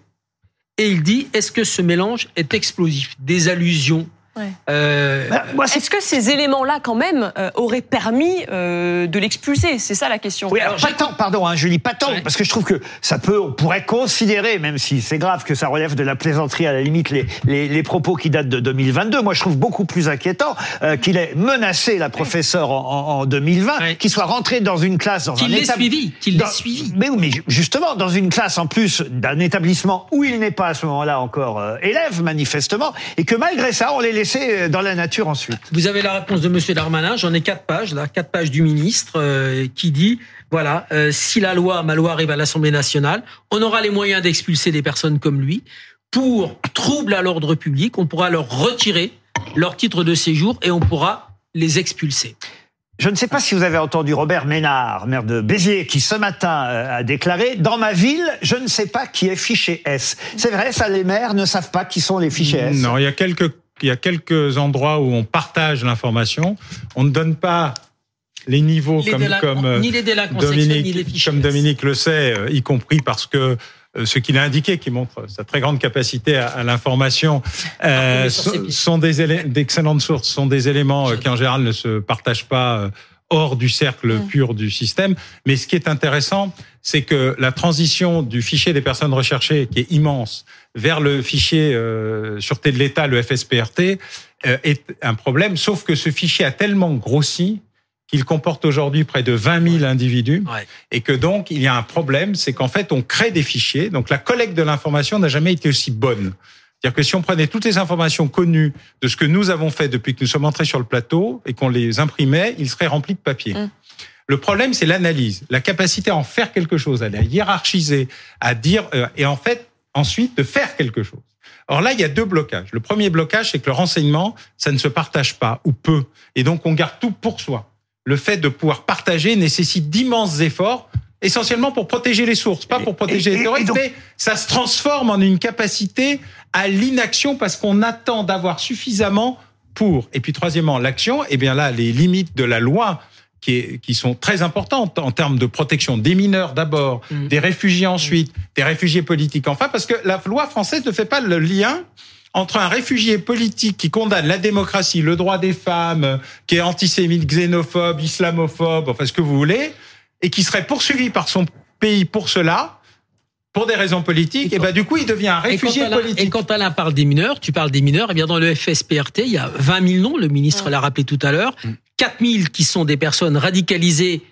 Et il dit, est-ce que ce mélange est explosif? Des allusions. Ouais. Euh, Bah, moi, Est-ce que ces éléments-là, quand même, euh, auraient permis euh, de l'expulser? C'est ça la question. Oui, alors, pas tant, pardon, hein, Julie, pas tant, Ouais. parce que je trouve que ça peut, on pourrait considérer, même si c'est grave que ça relève de la plaisanterie à la limite, les, les, les propos qui datent de 2022. Moi, je trouve beaucoup plus inquiétant euh, qu'il ait menacé la professeure en, en, en 2020, Ouais. qu'il soit rentré dans une classe, dans Qu'il un l'ait étab- suivi, qu'il l'ait suivi. Mais oui, mais ju- justement, dans une classe en plus d'un établissement où il n'est pas à ce moment-là encore euh, élève, manifestement, et que malgré ça, on l'ait laissé euh, dans la nature ensuite. Vous avez la réponse de Monsieur Darmanin. J'en ai quatre pages, là, quatre pages du ministre euh, qui dit voilà, euh, si la loi, ma loi arrive à l'Assemblée nationale, on aura les moyens d'expulser des personnes comme lui pour trouble à l'ordre public. On pourra leur retirer leur titre de séjour et on pourra les expulser. Je ne sais pas si vous avez entendu Robert Ménard, maire de Béziers, qui ce matin a déclaré Dans ma ville, je ne sais pas qui est fiché S. C'est vrai, ça, les maires ne savent pas qui sont les fichés S. Non, il y a quelques il y a quelques endroits où on partage l'information. On ne donne pas les niveaux Les comme comme euh, ni les délinquants sexuels, ni les Dominique comme. Dominique le sait, euh, y compris parce que euh, ce qu'il a indiqué, qui montre sa très grande capacité à, à l'information, euh, sont, des d'excellentes sources, sont des éléments qui en général ne se partagent pas hors du cercle pur du système. Mais ce qui est intéressant, c'est que la transition du fichier des personnes recherchées, qui est immense, vers le fichier euh, sûreté de l'État, le FSPRT, euh, est un problème. Sauf que ce fichier a tellement grossi qu'il comporte aujourd'hui près de 20 000 individus Ouais. et que donc il y a un problème, c'est qu'en fait on crée des fichiers. Donc la collecte de l'information n'a jamais été aussi bonne. C'est-à-dire que si on prenait toutes les informations connues de ce que nous avons fait depuis que nous sommes entrés sur le plateau et qu'on les imprimait, ils seraient remplis de papier. Mm. Le problème, c'est l'analyse, la capacité à en faire quelque chose, à la hiérarchiser, à dire euh, et en fait ensuite de faire quelque chose. Or là, il y a deux blocages. Le premier blocage, c'est que le renseignement, ça ne se partage pas ou peu, et donc on garde tout pour soi. Le fait de pouvoir partager nécessite d'immenses efforts, essentiellement pour protéger les sources, pas pour protéger et- les terroristes, donc- mais ça se transforme en une capacité à l'inaction parce qu'on attend d'avoir suffisamment pour. Et puis troisièmement, l'action, eh bien là, les limites de la loi qui, est, qui sont très importantes en termes de protection des mineurs d'abord, Mm. des réfugiés ensuite, des réfugiés politiques enfin, parce que la loi française ne fait pas le lien entre un réfugié politique qui condamne la démocratie, le droit des femmes, qui est antisémite, xénophobe, islamophobe, enfin ce que vous voulez, et qui serait poursuivi par son pays pour cela, pour des raisons politiques, Et et, ben du coup il devient un réfugié Alain, politique. et quand Alain parle des mineurs, tu parles des mineurs, et bien dans le FSPRT, il y a 20 000 noms, le ministre l'a rappelé tout à l'heure, 4 000 qui sont des personnes radicalisées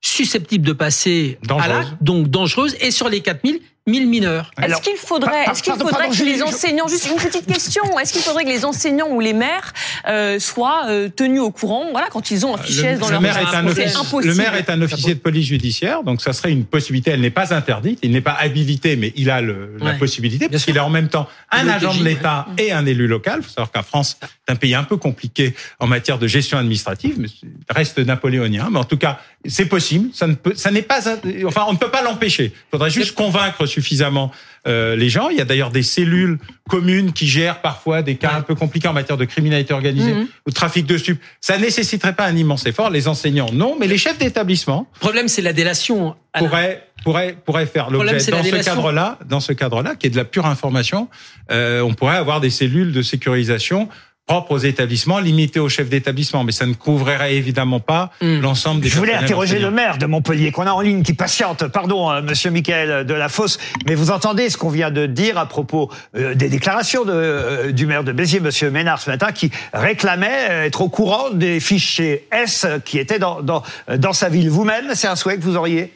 susceptibles de passer à l'acte, donc dangereuses, et sur les 4 000, 1000 mineurs. Est-ce qu'il faudrait, est-ce qu'il faudrait pardon, que les enseignants, juste une petite question, est-ce qu'il faudrait que les enseignants ou les maires euh, soient euh, tenus au courant, voilà, quand ils ont un fichier S dans le leur maire, est un C'est office- impossible. le maire est un officier de police judiciaire, donc ça serait une possibilité. Elle n'est pas interdite, il n'est pas habilité, mais il a le- la possibilité, parce qu'il est en même temps un Le agent de l'État et un élu local. Il faut savoir qu'en France, c'est un pays un peu compliqué en matière de gestion administrative, mais c'est- reste napoléonien. Mais en tout cas, c'est possible. Ça ne peut, ça n'est pas, enfin, on ne peut pas l'empêcher. Il faudrait juste convaincre suffisamment euh, les gens. Il y a d'ailleurs des cellules communes qui gèrent parfois des cas un peu compliqués en matière de criminalité organisée Mhm. ou de trafic de stupes. Ça nécessiterait pas un immense effort. Les enseignants, non, mais les chefs d'établissement Le problème, c'est la délation. Alain. pourraient pourraient pourraient faire l'objet dans ce cadre-là, dans ce cadre-là, qui est de la pure information. euh, on pourrait avoir des cellules de sécurisation propres aux établissements, limitées aux chefs d'établissement, mais ça ne couvrirait évidemment pas Mm. l'ensemble des. Je voulais interroger le maire de Montpellier qu'on a en ligne qui patiente. Pardon, euh, monsieur Michael Delafosse, mais vous entendez ce qu'on vient de dire à propos euh, des déclarations de, euh, du maire de Béziers, monsieur Ménard, ce matin, qui réclamait euh, être au courant des fichiers S qui étaient dans, dans, dans sa ville. Vous-même, c'est un souhait que vous auriez?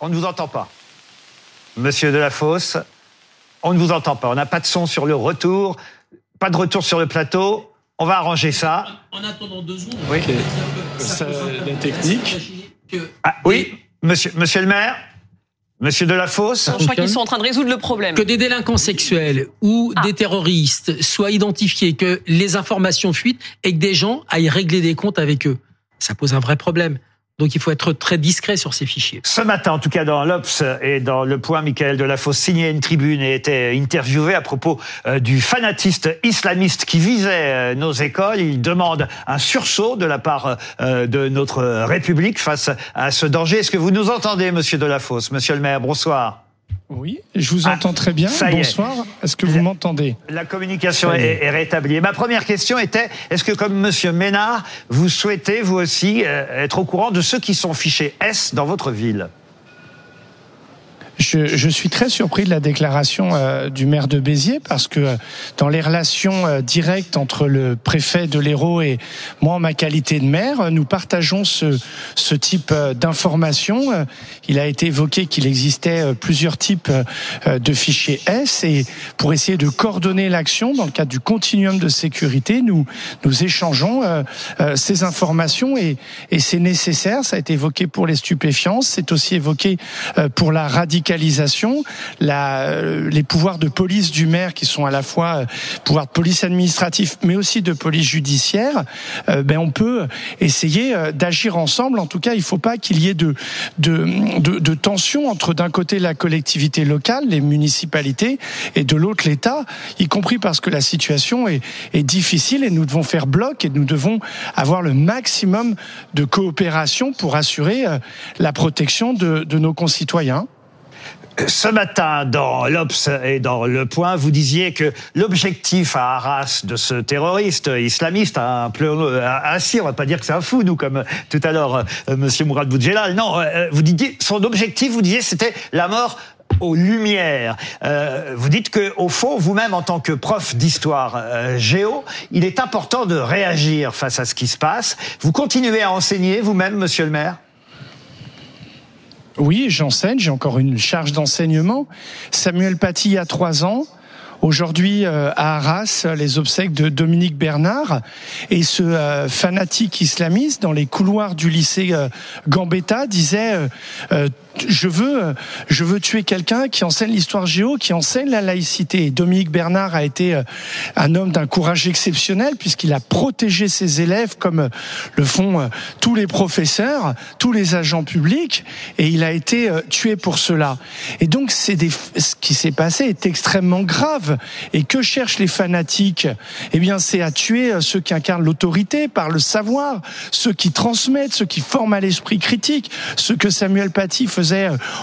On ne vous entend pas. Monsieur Delafosse, on ne vous entend pas. On n'a pas de son sur le retour, pas de retour sur le plateau. On va arranger ça. En attendant deux secondes, Oui. Ça, la technique. Ah, oui, monsieur, monsieur le maire Monsieur Delafosse Je crois qu'ils sont en train de résoudre le problème. que des délinquants sexuels ou Ah. des terroristes soient identifiés, que les informations fuitent et que des gens aillent régler des comptes avec eux. Ça pose un vrai problème. Donc il faut être très discret sur ces fichiers. Ce matin, en tout cas dans l'Obs et dans Le Point, Michael Delafosse signait une tribune et était interviewé à propos euh, du fanatiste islamiste qui visait euh, nos écoles. Il demande un sursaut de la part euh, de notre République face à ce danger. Est-ce que vous nous entendez, monsieur Delafosse Monsieur le maire, bonsoir. Oui, je vous Ah, entends très bien. est. Bonsoir. Est-ce que vous m'entendez? La communication est, rétablie. Et ma première question était est-ce que, comme Monsieur Ménard, vous souhaitez vous aussi euh, être au courant de ceux qui sont fichés S dans votre ville? Je, je suis très surpris de la déclaration euh, du maire de Béziers parce que euh, dans les relations euh, directes entre le préfet de l'Hérault et moi en ma qualité de maire, nous partageons ce, ce type d'informations. Il a été évoqué qu'il existait plusieurs types de fichiers S et pour essayer de coordonner l'action dans le cadre du continuum de sécurité, nous nous échangeons ces informations et, et c'est nécessaire. Ça a été évoqué pour les stupéfiants, c'est aussi évoqué pour la radicalisation, la, euh, les pouvoirs de police du maire qui sont à la fois euh, pouvoirs de police administratif mais aussi de police judiciaire. euh, ben on peut essayer d'agir ensemble. En tout cas, il ne faut pas qu'il y ait de de, de, de tension entre d'un côté la collectivité locale, les municipalités, et de l'autre l'État, y compris parce que la situation est, est difficile et nous devons faire bloc et nous devons avoir le maximum de coopération pour assurer la protection de, de nos concitoyens. Ce matin, dans l'Obs et dans Le Point, vous disiez que l'objectif à Arras de ce terroriste islamiste, un euh, ainsi, on va pas dire que c'est un fou, nous, comme tout à l'heure, euh, Monsieur Mourad Boudjelal. Non, euh, vous disiez, son objectif, vous disiez, c'était la mort aux lumières. Euh, vous dites que, au fond, vous-même, en tant que prof d'histoire euh, géo, il est important de réagir face à ce qui se passe. Vous continuez à enseigner vous-même, Monsieur le Maire? Oui, j'enseigne, j'ai encore une charge d'enseignement. Samuel Paty a trois ans. Aujourd'hui, euh, à Arras, les obsèques de Dominique Bernard et ce euh, fanatique islamiste dans les couloirs du lycée euh, Gambetta disait je veux, je veux tuer quelqu'un qui enseigne l'histoire géo, qui enseigne la laïcité. Dominique Bernard a été euh, un homme d'un courage exceptionnel puisqu'il a protégé ses élèves comme euh, le font euh, tous les professeurs, tous les agents publics, et il a été tué pour cela. Et donc, c'est des, ce qui s'est passé est extrêmement grave. Et que cherchent les fanatiques? Eh bien, c'est à tuer ceux qui incarnent l'autorité par le savoir, ceux qui transmettent, ceux qui forment à l'esprit critique, ce que Samuel Paty faisait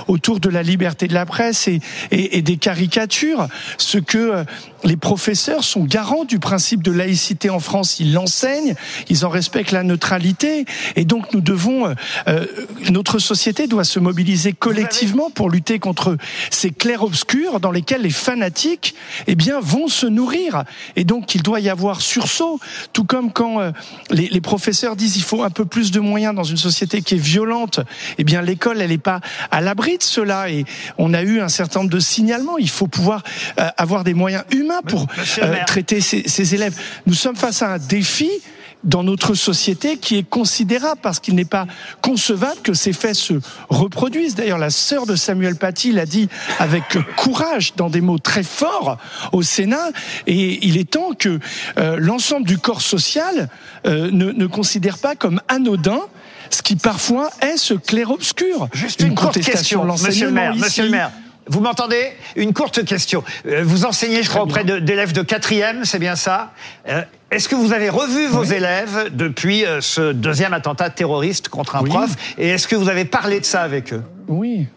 autour de la liberté de la presse et des caricatures, ce que euh, les professeurs sont garants du principe de laïcité en France. Ils l'enseignent, ils en respectent la neutralité, et donc nous devons, euh, euh, notre société doit se mobiliser collectivement pour lutter contre ces clairs-obscurs dans lesquels les fanatiques, eh bien, vont se nourrir. Et donc il doit y avoir sursaut, tout comme quand euh, les, professeurs disent il faut un peu plus de moyens dans une société qui est violente. Eh bien, l'école, elle n'est pas à l'abri de cela, et on a eu un certain nombre de signalements. Il faut pouvoir euh, avoir des moyens humains pour euh, traiter ces, ces élèves. Nous sommes face à un défi dans notre société qui est considérable parce qu'il n'est pas concevable que ces faits se reproduisent. D'ailleurs, la sœur de Samuel Paty l'a dit avec courage, dans des mots très forts, au Sénat, et il est temps que euh, l'ensemble du corps social euh, ne, ne considère pas comme anodin ce qui parfois est ce clair-obscur. Juste une, courte question, monsieur le maire. Monsieur le maire. Vous m'entendez? Une courte question. Euh, Vous enseignez, je crois, auprès d'élèves de quatrième, c'est bien ça? Euh, Est-ce que vous avez revu vos élèves depuis euh, ce deuxième attentat terroriste contre un Oui. prof? Et est-ce que vous avez parlé de ça avec eux? Oui.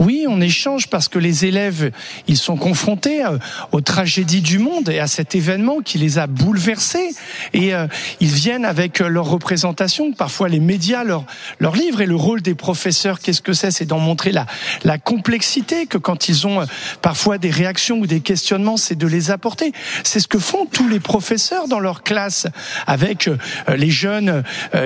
Oui, on échange parce que les élèves, ils sont confrontés euh, aux tragédies du monde et à cet événement qui les a bouleversés. Et euh, ils viennent avec euh, leur représentation, parfois les médias leur, leur livrent. Et le rôle des professeurs, qu'est-ce que c'est? C'est d'en montrer la, la complexité, que quand ils ont parfois des réactions ou des questionnements, c'est de les apporter. C'est ce que font tous les professeurs dans leur classe avec les jeunes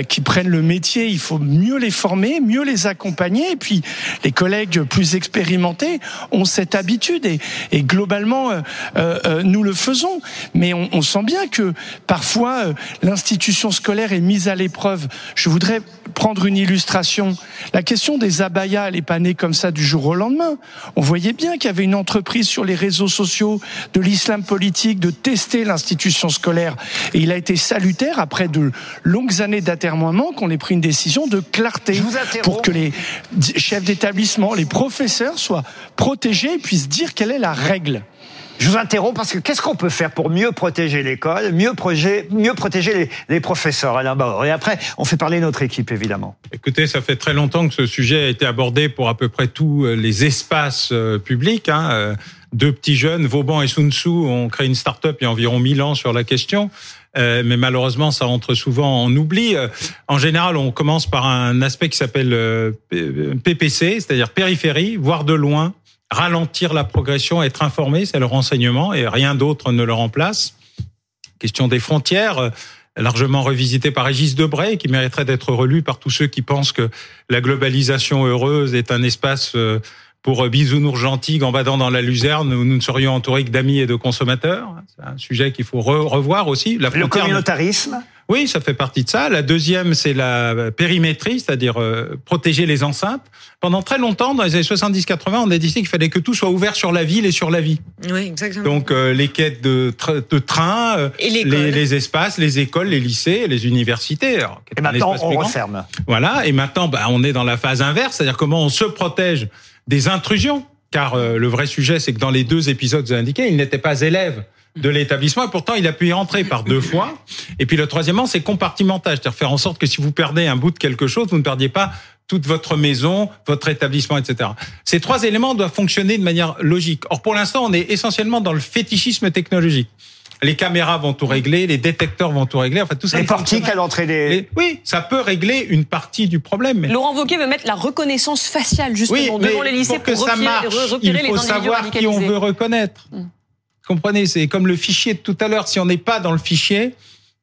qui prennent le métier. Il faut mieux les former, mieux les accompagner. Et puis les collègues plus expérimentés ont cette habitude et, et globalement euh, euh, euh, nous le faisons. Mais on, on sent bien que parfois euh, l'institution scolaire est mise à l'épreuve. Je voudrais prendre une illustration. La question des abayas, elle n'est pas née comme ça du jour au lendemain. On voyait bien qu'il y avait une entreprise sur les réseaux sociaux de l'islam politique de tester l'institution scolaire. Et il a été salutaire après de longues années d'atermoiement qu'on ait pris une décision de clarté pour que les chefs d'établissement, les professeurs soient protégés et puissent dire quelle est la règle. Je vous interromps parce que qu'est-ce qu'on peut faire pour mieux protéger l'école, mieux, projet- mieux protéger les, les professeurs, Alain Bauer? Et après, on fait parler notre équipe, évidemment. Écoutez, ça fait très longtemps que ce sujet a été abordé pour à peu près tous euh, les espaces euh, publics. Hein. Euh, Deux petits jeunes, Vauban et Sun Tzu, ont créé une start-up il y a environ 1000 ans sur la question. Euh, mais malheureusement, ça entre souvent en oubli. Euh, En général, on commence par un aspect qui s'appelle euh, PPC, c'est-à-dire périphérie, voir de loin, ralentir la progression, être informé, c'est le renseignement, et rien d'autre ne le remplace. Question des frontières, largement revisité par Régis Debray, qui mériterait d'être relu par tous ceux qui pensent que la globalisation heureuse est un espace pour bisounours gentils gambadant dans la luzerne où nous ne serions entourés que d'amis et de consommateurs. C'est un sujet qu'il faut re- revoir aussi. La Le communautarisme oui, ça fait partie de ça. La deuxième, c'est la périmétrie, c'est-à-dire euh, protéger les enceintes. Pendant très longtemps, dans les années 70-80, on a décidé qu'il fallait que tout soit ouvert sur la ville et sur la vie. Oui, exactement. Donc euh, les quêtes de, tra- de train, euh, les, les espaces, les écoles, les lycées, les universités. Alors, Et maintenant, on referme. Voilà. Et maintenant, bah, on est dans la phase inverse, c'est-à-dire comment on se protège des intrusions. Car euh, le vrai sujet, c'est que dans les deux épisodes indiqués, il n'était pas élève de l'établissement et pourtant il a pu y rentrer par deux fois. Et puis le troisièmement, c'est compartimentage, c'est-à-dire faire en sorte que si vous perdez un bout de quelque chose, vous ne perdiez pas toute votre maison, votre établissement, etc. Ces trois éléments doivent fonctionner de manière logique. Or, pour l'instant, on est essentiellement dans le fétichisme technologique. Les caméras vont tout régler, les détecteurs vont tout régler. Enfin, tout ça. Les portiques à l'entrée des... Oui, ça peut régler une partie du problème. mais- Laurent Wauquiez veut mettre la reconnaissance faciale justement oui, devant mais les lycées pour que pour ça marche, il faut savoir qui on veut reconnaître. Mm. Comprenez, c'est comme le fichier de tout à l'heure. Si on n'est pas dans le fichier,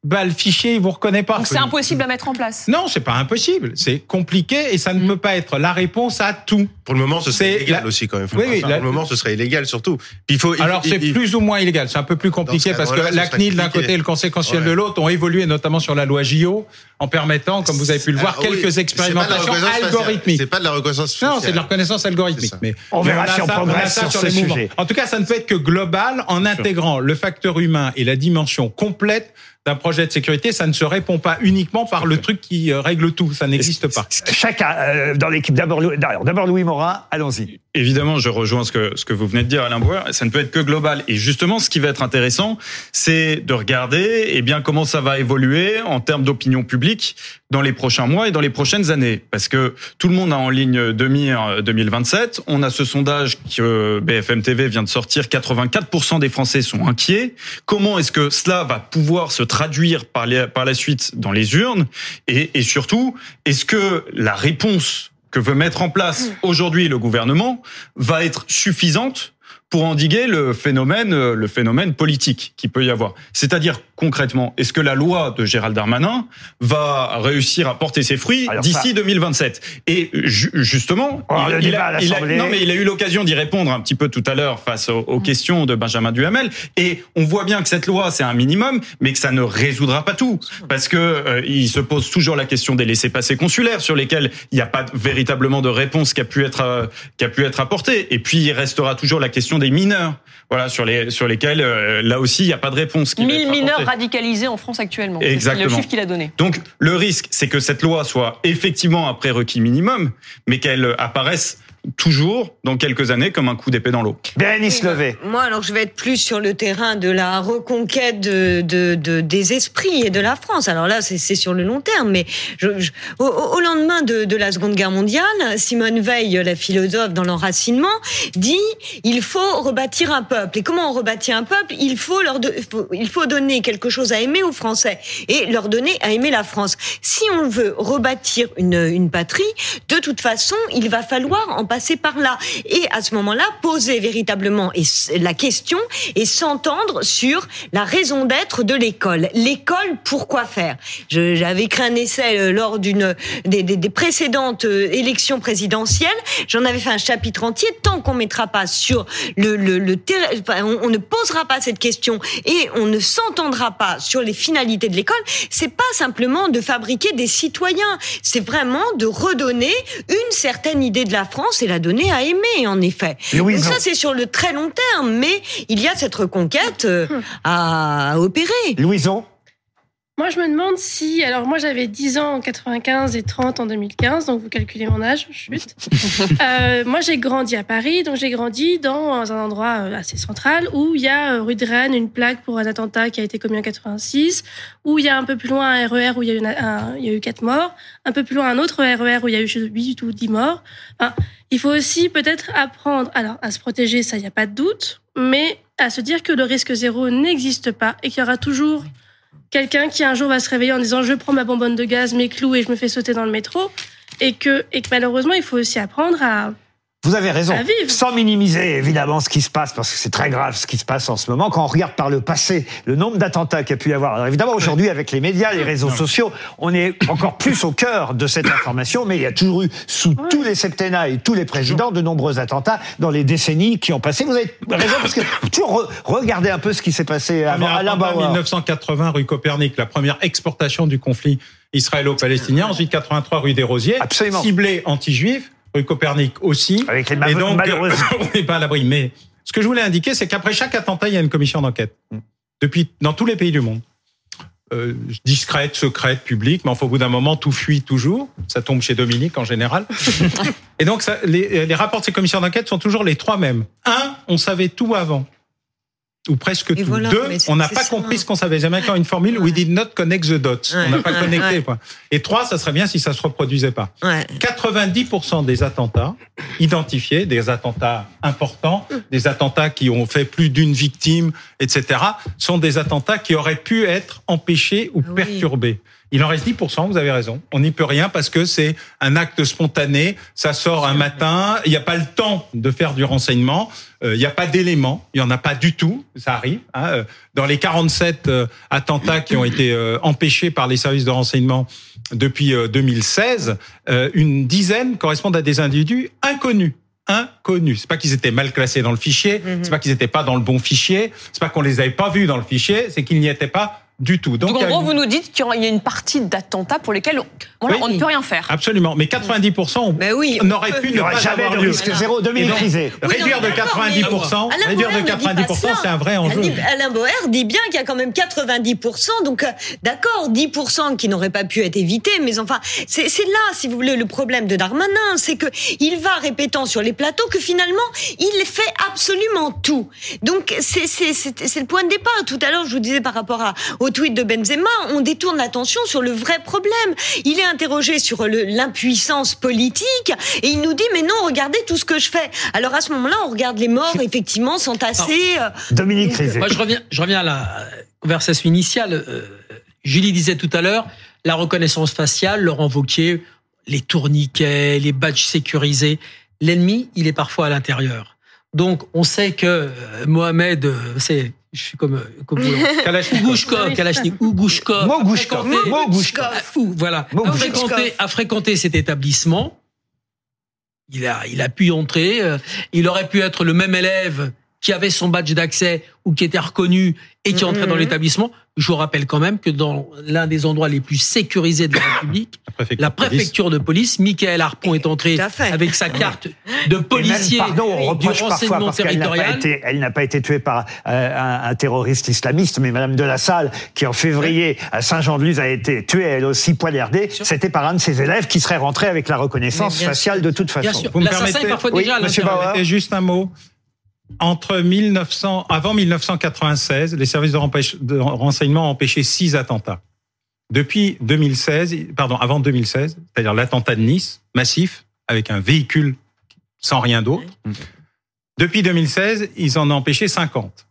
bah le fichier il vous reconnaît pas. Donc c'est impossible à mettre en place. Non, c'est pas impossible. C'est compliqué et ça ne peut pas être la réponse à tout. Pour le moment, ce serait illégal la- aussi quand même. Faut Oui, oui, la- Pour le moment, ce serait illégal surtout. Puis il faut. il- Alors c'est il- plus ou moins illégal. C'est un peu plus compliqué parce que la CNIL d'un côté et le Conseil constitutionnel Ouais. de l'autre ont évolué notamment sur la loi JO en permettant, comme vous avez pu le voir, Alors, quelques expérimentations algorithmiques. C'est pas de la reconnaissance faciale. Non, c'est de la reconnaissance algorithmique. Mais On verra si on ça- progresse sur ce les mouvements. sujet. En tout cas, ça ne peut être que global en intégrant le facteur humain et la dimension complète d'un projet de sécurité. Ça ne se répond pas uniquement par le truc qui euh, règle tout. Ça n'existe pas. Chacun, euh, dans l'équipe, d'abord Louis- d'abord Louis Morin, allons-y. Évidemment, je rejoins ce que, ce que vous venez de dire, Alain Bauer. Ça ne peut être que global. Et justement, ce qui va être intéressant, c'est de regarder eh bien, comment ça va évoluer en termes d'opinion publique dans les prochains mois et dans les prochaines années. Parce que tout le monde a en ligne de mire 2027. On a ce sondage que BFM TV vient de sortir. 84% des Français sont inquiets. Comment est-ce que cela va pouvoir se traduire par, les, par la suite dans les urnes? Et, et surtout, est-ce que la réponse que veut mettre en place aujourd'hui le gouvernement va être suffisante pour endiguer le phénomène, le phénomène politique qui peut y avoir. C'est-à-dire concrètement, est-ce que la loi de Gérald Darmanin va réussir à porter ses fruits d'ici 2027 Et ju justement, Oh, il, débat a, il a- non mais il a eu l'occasion d'y répondre un petit peu tout à l'heure face aux, aux questions de Benjamin Duhamel. Et on voit bien que cette loi c'est un minimum, mais que ça ne résoudra pas tout, parce que euh, il se pose toujours la question des laissés-passer consulaires sur lesquels il n'y a pas véritablement de réponse qui a pu être euh, qui a pu être apportée. Et puis il restera toujours la question des mineurs, voilà sur les sur lesquels euh, là aussi il n'y a pas de réponse. Qui va 1000 être mineurs radicalisés en France actuellement. C'est Exactement. le chiffre qu'il a donné. Donc le risque, c'est que cette loi soit effectivement un prérequis minimum, mais qu'elle apparaisse toujours dans quelques années comme un coup d'épée dans l'eau. Bérénice Levé. Moi, alors, je vais être plus sur le terrain de la reconquête de, de, de- des esprits et de la France. Alors là, c'est sur le long terme, mais je, je- au, au lendemain de, de la Seconde Guerre mondiale, Simone Veil, la philosophe dans l'enracinement, dit il faut rebâtir un peuple. Et comment on rebâtit un peuple? Il faut leur de- faut- il faut donner quelque chose à aimer aux Français et leur donner à aimer la France. Si on veut rebâtir une, une patrie, de toute façon, il va falloir en passer par là. Et à ce moment-là, poser véritablement la question et s'entendre sur la raison d'être de l'école. L'école, pourquoi faire? J'avais écrit un essai euh, lors d'une des, précédentes euh, élections présidentielles. J'en avais fait un chapitre entier. Tant qu'on mettra pas sur le, le, terrain, on ne posera pas cette question et on ne s'entendra pas sur les finalités de l'école, c'est pas simplement de fabriquer des citoyens. C'est vraiment de redonner une certaine idée de la France et la donner à aimer, en effet. Louise. Donc ça, c'est sur le très long terme, mais il y a cette reconquête euh, à opérer. Louison. Moi, je me demande si. Alors, moi, j'avais 10 ans en 95 et 30 en 2015, donc vous calculez mon âge, chut. Euh, moi, j'ai grandi à Paris, donc j'ai grandi dans un endroit euh, assez central où il y a euh, rue de Rennes une plaque pour un attentat qui a été commis en 86, où il y a un peu plus loin un RER où il y a eu, une- un- il y a eu 4 morts, un peu plus loin un autre RER où il y a eu 8 ou 10 morts. Enfin, il faut aussi peut-être apprendre, alors à se protéger, ça, il n'y a pas de doute, mais à se dire que le risque zéro n'existe pas et qu'il y aura toujours quelqu'un qui un jour va se réveiller en disant je prends ma bonbonne de gaz, mes clous et je me fais sauter dans le métro. Et que, et que malheureusement, il faut aussi apprendre à. Vous avez raison. Sans minimiser évidemment ce qui se passe, parce que c'est très grave ce qui se passe en ce moment. Quand on regarde par le passé le nombre d'attentats qu'il y a pu y avoir. Alors évidemment, aujourd'hui, avec les médias, les réseaux sociaux, on est encore plus au cœur de cette information, mais il y a toujours eu, sous tous les septennats et tous les présidents, de nombreux attentats dans les décennies qui ont passé. Vous avez raison, parce que toujours re- regardez un peu ce qui s'est passé avant Alain Bauer. 1980 rue Copernic, la première exportation du conflit israélo-palestinien. Ensuite 83 rue des Rosiers, Absolument. ciblé anti-juif. Rue Copernic aussi. Avec les Et donc on n'est pas à l'abri. Mais ce que je voulais indiquer, c'est qu'après chaque attentat, il y a une commission d'enquête. Depuis dans tous les pays du monde. Euh, discrète, secrète, publique, mais enfin, au bout d'un moment, tout fuit toujours. Ça tombe chez Dominique en général. Et donc, ça, les, les rapports de ces commissions d'enquête sont toujours les trois mêmes. Un, on savait tout avant. Ou presque voilà, Deux, on n'a pas ça. compris ce qu'on savait. Les Américains ont une formule, we did not connect the dots. On n'a pas Ouais, connecté. point. Et trois, ça serait bien si ça se reproduisait pas. Ouais. 90% des attentats identifiés, des attentats importants, des attentats qui ont fait plus d'une victime, etc., sont des attentats qui auraient pu être empêchés ou perturbés. Il en reste 10%, vous avez raison. On n'y peut rien parce que c'est un acte spontané, ça sort un matin, il n'y a pas le temps de faire du renseignement, il n'y a pas d'éléments, il n'y en a pas du tout, ça arrive. hein. Euh, Dans les 47 euh, attentats qui ont été euh, empêchés par les services de renseignement depuis euh, 2016, euh, une dizaine correspondent à des individus inconnus. Inconnus. C'est pas qu'ils étaient mal classés dans le fichier, c'est pas qu'ils étaient pas dans le bon fichier, c'est pas qu'on les avait pas vus dans le fichier, c'est qu'ils n'y étaient pas du tout. Donc, en a gros, une- vous nous dites qu'il y a une partie d'attentats pour lesquels on, voilà, Oui. on ne peut rien faire. Absolument, mais 90% on- Mais oui, on on aurait peut- pu ne pas jamais avoir de lieu. risque zéro. Et Dominique donc, Rizet. Oui, Réduire non, de d'accord, 90%, mais- Alain réduire de Boer ne dit pas 90%, cela. c'est un vrai enjeu. Alain- Alain Boer dit bien qu'il y a quand même 90%, donc euh, d'accord, 10% qui n'auraient pas pu être évités, mais enfin, c'est là, si vous voulez, le problème de Darmanin, c'est que il va répétant sur les plateaux que finalement, il fait absolument tout. Donc c'est le point de départ. Tout à l'heure, je vous disais par rapport à, au tweet de Benzema, on détourne l'attention sur le vrai problème. Il est interrogé sur l'impuissance politique et il nous dit mais non, regardez tout ce que je fais. Alors à ce moment-là, on regarde les morts effectivement s'entasser. euh, Dominique Rizet. Moi, je reviens, je reviens à la conversation initiale. Euh, Julie disait tout à l'heure, la reconnaissance faciale, Laurent Vauquier, les tourniquets, les badges sécurisés. L'ennemi, il est parfois à l'intérieur. Donc, on sait que euh, Mohamed, c'est, je suis comme, euh, comme vous, Kalachnikov. Kalachnikov, Ougushkov, a Mogouchkov. fréquenté- Mogouchkov. Ou, voilà, a fréquenté, a fréquenté cet établissement. Il a, il a pu y entrer. euh, Il aurait pu être le même élève qui avait son badge d'accès ou qui était reconnu et qui entrait dans Mhm. l'établissement. Je vous rappelle quand même que dans l'un des endroits les plus sécurisés de la République, préfecture la de police. préfecture de police, Michael Harpon est entré avec sa carte de Et même, policier pardon, on du reproche parfois renseignement parce territorial. elle n'a pas été tuée par euh, un, un terroriste islamiste, mais Madame de la Salle, qui en février à Saint-Jean-de-Luz a été tuée elle aussi poignardée, c'était par un de ses élèves qui serait rentré avec la reconnaissance faciale de toute façon. Bien sûr. Vous me L'assassin est permettez parfois Oui, déjà à monsieur. Bauer. Juste un mot. Entre 1900, avant 1996, les services de, renseignement ont empêché six attentats. Depuis 2016, pardon, avant 2016, c'est-à-dire l'attentat de Nice, massif, avec un véhicule sans rien d'autre. Depuis 2016, ils en ont empêché 50.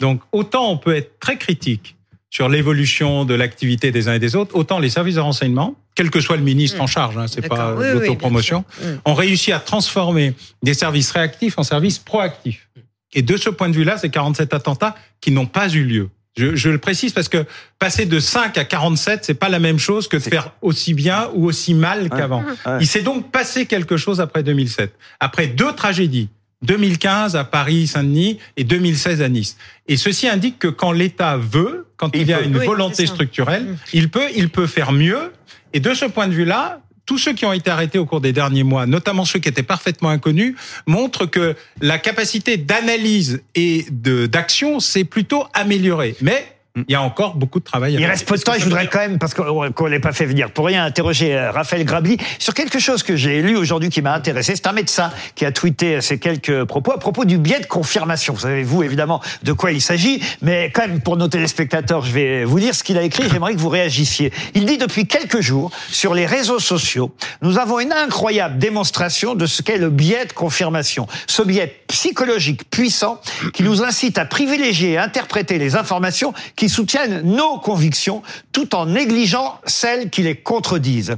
Donc, autant on peut être très critique sur l'évolution de l'activité des uns et des autres, autant les services de renseignement, quel que soit le ministre en charge, hein, c'est pas. Oui, l'autopromotion, sûr. Mm. ont réussi à transformer des services réactifs en services proactifs. Et de ce point de vue-là, c'est 47 attentats qui n'ont pas eu lieu. Je, je le précise parce que passer de 5 à 47, c'est pas la même chose que de faire aussi bien ou aussi mal qu'avant. Ouais. Il s'est donc passé quelque chose après 2007. Après deux tragédies, 2015 à Paris, Saint-Denis et 2016 à Nice. Et ceci indique que quand l'État veut, quand il, Il y a peut. une Oui, volonté structurelle, il peut, il peut faire mieux. Et de ce point de vue-là, tous ceux qui ont été arrêtés au cours des derniers mois, notamment ceux qui étaient parfaitement inconnus, montrent que la capacité d'analyse et d'action s'est plutôt améliorée. Mais il y a encore beaucoup de travail à Il reste peu de temps et je voudrais quand même, parce qu'on qu'on l'ait pas fait venir pour rien, interroger euh, Raphaël Grabli sur quelque chose que j'ai lu aujourd'hui qui m'a intéressé. C'est un médecin qui a tweeté ces quelques propos à propos du biais de confirmation. Vous savez, vous, évidemment, de quoi il s'agit, mais quand même, pour nos téléspectateurs, je vais vous lire ce qu'il a écrit. J'aimerais que vous réagissiez. Il dit depuis quelques jours, sur les réseaux sociaux, nous avons une incroyable démonstration de ce qu'est le biais de confirmation. Ce biais psychologique puissant qui nous incite à privilégier et interpréter les informations qui soutiennent nos convictions tout en négligeant celles qui les contredisent.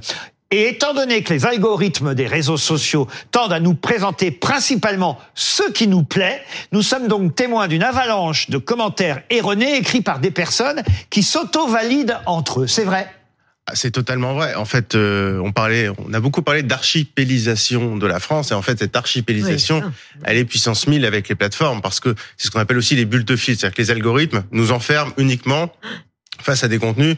Et étant donné que les algorithmes des réseaux sociaux tendent à nous présenter principalement ce qui nous plaît, nous sommes donc témoins d'une avalanche de commentaires erronés écrits par des personnes qui s'auto-valident entre eux. C'est vrai C'est totalement vrai. En fait, euh, on parlait, on a beaucoup parlé d'archipélisation de la France, et en fait, cette archipélisation, Oui, elle est puissance 1000 avec les plateformes, parce que c'est ce qu'on appelle aussi les bulles de filtre, c'est-à-dire que les algorithmes nous enferment uniquement face à des contenus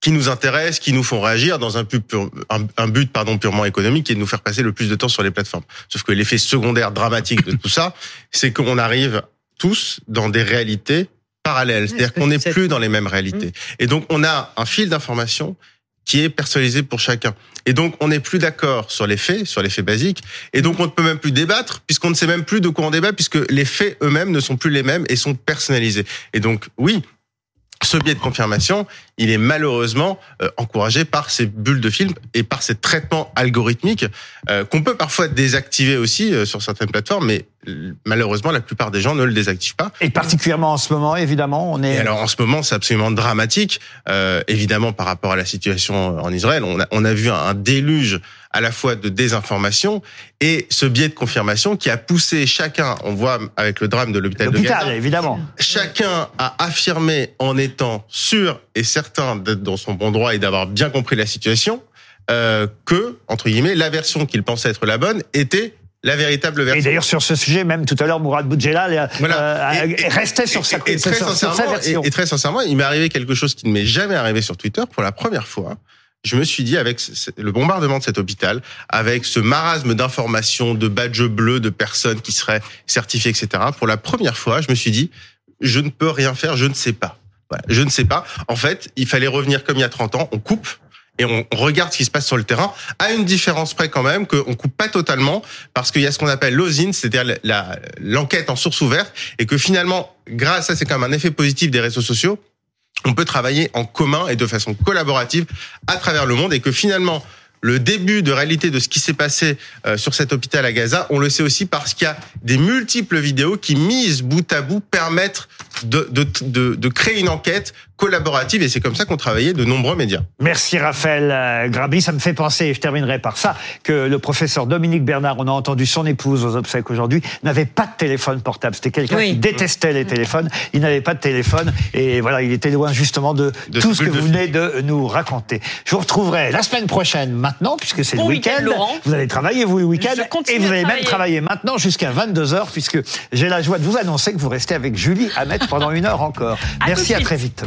qui nous intéressent, qui nous font réagir dans un, pur- un, un but pardon purement économique, qui est de nous faire passer le plus de temps sur les plateformes. Sauf que l'effet secondaire dramatique de tout ça, c'est qu'on arrive tous dans des réalités parallèles, c'est-à-dire qu'on n'est plus dans les mêmes réalités. Et donc on a un fil d'information qui est personnalisé pour chacun. Et donc, on n'est plus d'accord sur les faits, sur les faits basiques. Et donc, on ne peut même plus débattre, puisqu'on ne sait même plus de quoi on débat, puisque les faits eux-mêmes ne sont plus les mêmes et sont personnalisés. Et donc, oui, ce biais de confirmation, il est malheureusement euh, encouragé par ces bulles de film et par ces traitements algorithmiques euh, qu'on peut parfois désactiver aussi euh, sur certaines plateformes, mais malheureusement, la plupart des gens ne le désactivent pas. Et particulièrement en ce moment, évidemment, on est... Et alors en ce moment, c'est absolument dramatique. Euh, évidemment, par rapport à la situation en Israël, on a, on a vu un déluge à la fois de désinformation et ce biais de confirmation qui a poussé chacun, on voit avec le drame de l'hôpital de Gaza, évidemment. chacun a affirmé en étant sûr et certain d'être dans son bon droit et d'avoir bien compris la situation, euh, que, entre guillemets, la version qu'il pensait être la bonne était la véritable Et version. d'ailleurs, sur ce sujet, même tout à l'heure, Mourad Boudjelal euh, Voilà. euh, Et- et- restait sur sa, et, et très sur- sur sa version. et, et très sincèrement, il m'est arrivé quelque chose qui ne m'est jamais arrivé sur Twitter pour la première fois. Je me suis dit, avec le bombardement de cet hôpital, avec ce marasme d'informations, de badges bleus, de personnes qui seraient certifiées, etc., pour la première fois, je me suis dit, je ne peux rien faire, je ne sais pas. Voilà, je ne sais pas. En fait, il fallait revenir comme il y a 30 ans, on coupe et on regarde ce qui se passe sur le terrain, à une différence près quand même, qu'on coupe pas totalement, parce qu'il y a ce qu'on appelle l'OSIN, c'est-à-dire l'enquête en source ouverte, et que finalement, grâce à c'est quand même un effet positif des réseaux sociaux, on peut travailler en commun et de façon collaborative à travers le monde, et que finalement, le début de réalité de ce qui s'est passé euh, sur cet hôpital à Gaza, on le sait aussi parce qu'il y a des multiples vidéos qui, mises bout à bout, permettent de, de, de, de créer une enquête collaborative, et c'est comme ça qu'ont travaillé de nombreux médias. Merci Raphaël euh, Grabi. Ça me fait penser, et je terminerai par ça, que le professeur Dominique Bernard, on a entendu son épouse aux obsèques aujourd'hui, n'avait pas de téléphone portable. C'était quelqu'un Oui. qui détestait les téléphones. Il n'avait pas de téléphone et voilà, il était loin justement de, De tout ce que vous venez de nous raconter. Je vous retrouverai la semaine prochaine maintenant, puisque c'est Bon le week-end, vous allez travailler, vous, le week-end. Et vous allez même travailler. travailler maintenant jusqu'à 22h, puisque j'ai la joie de vous annoncer que vous restez avec Julie Hamet pendant une heure encore. Merci, à très vite.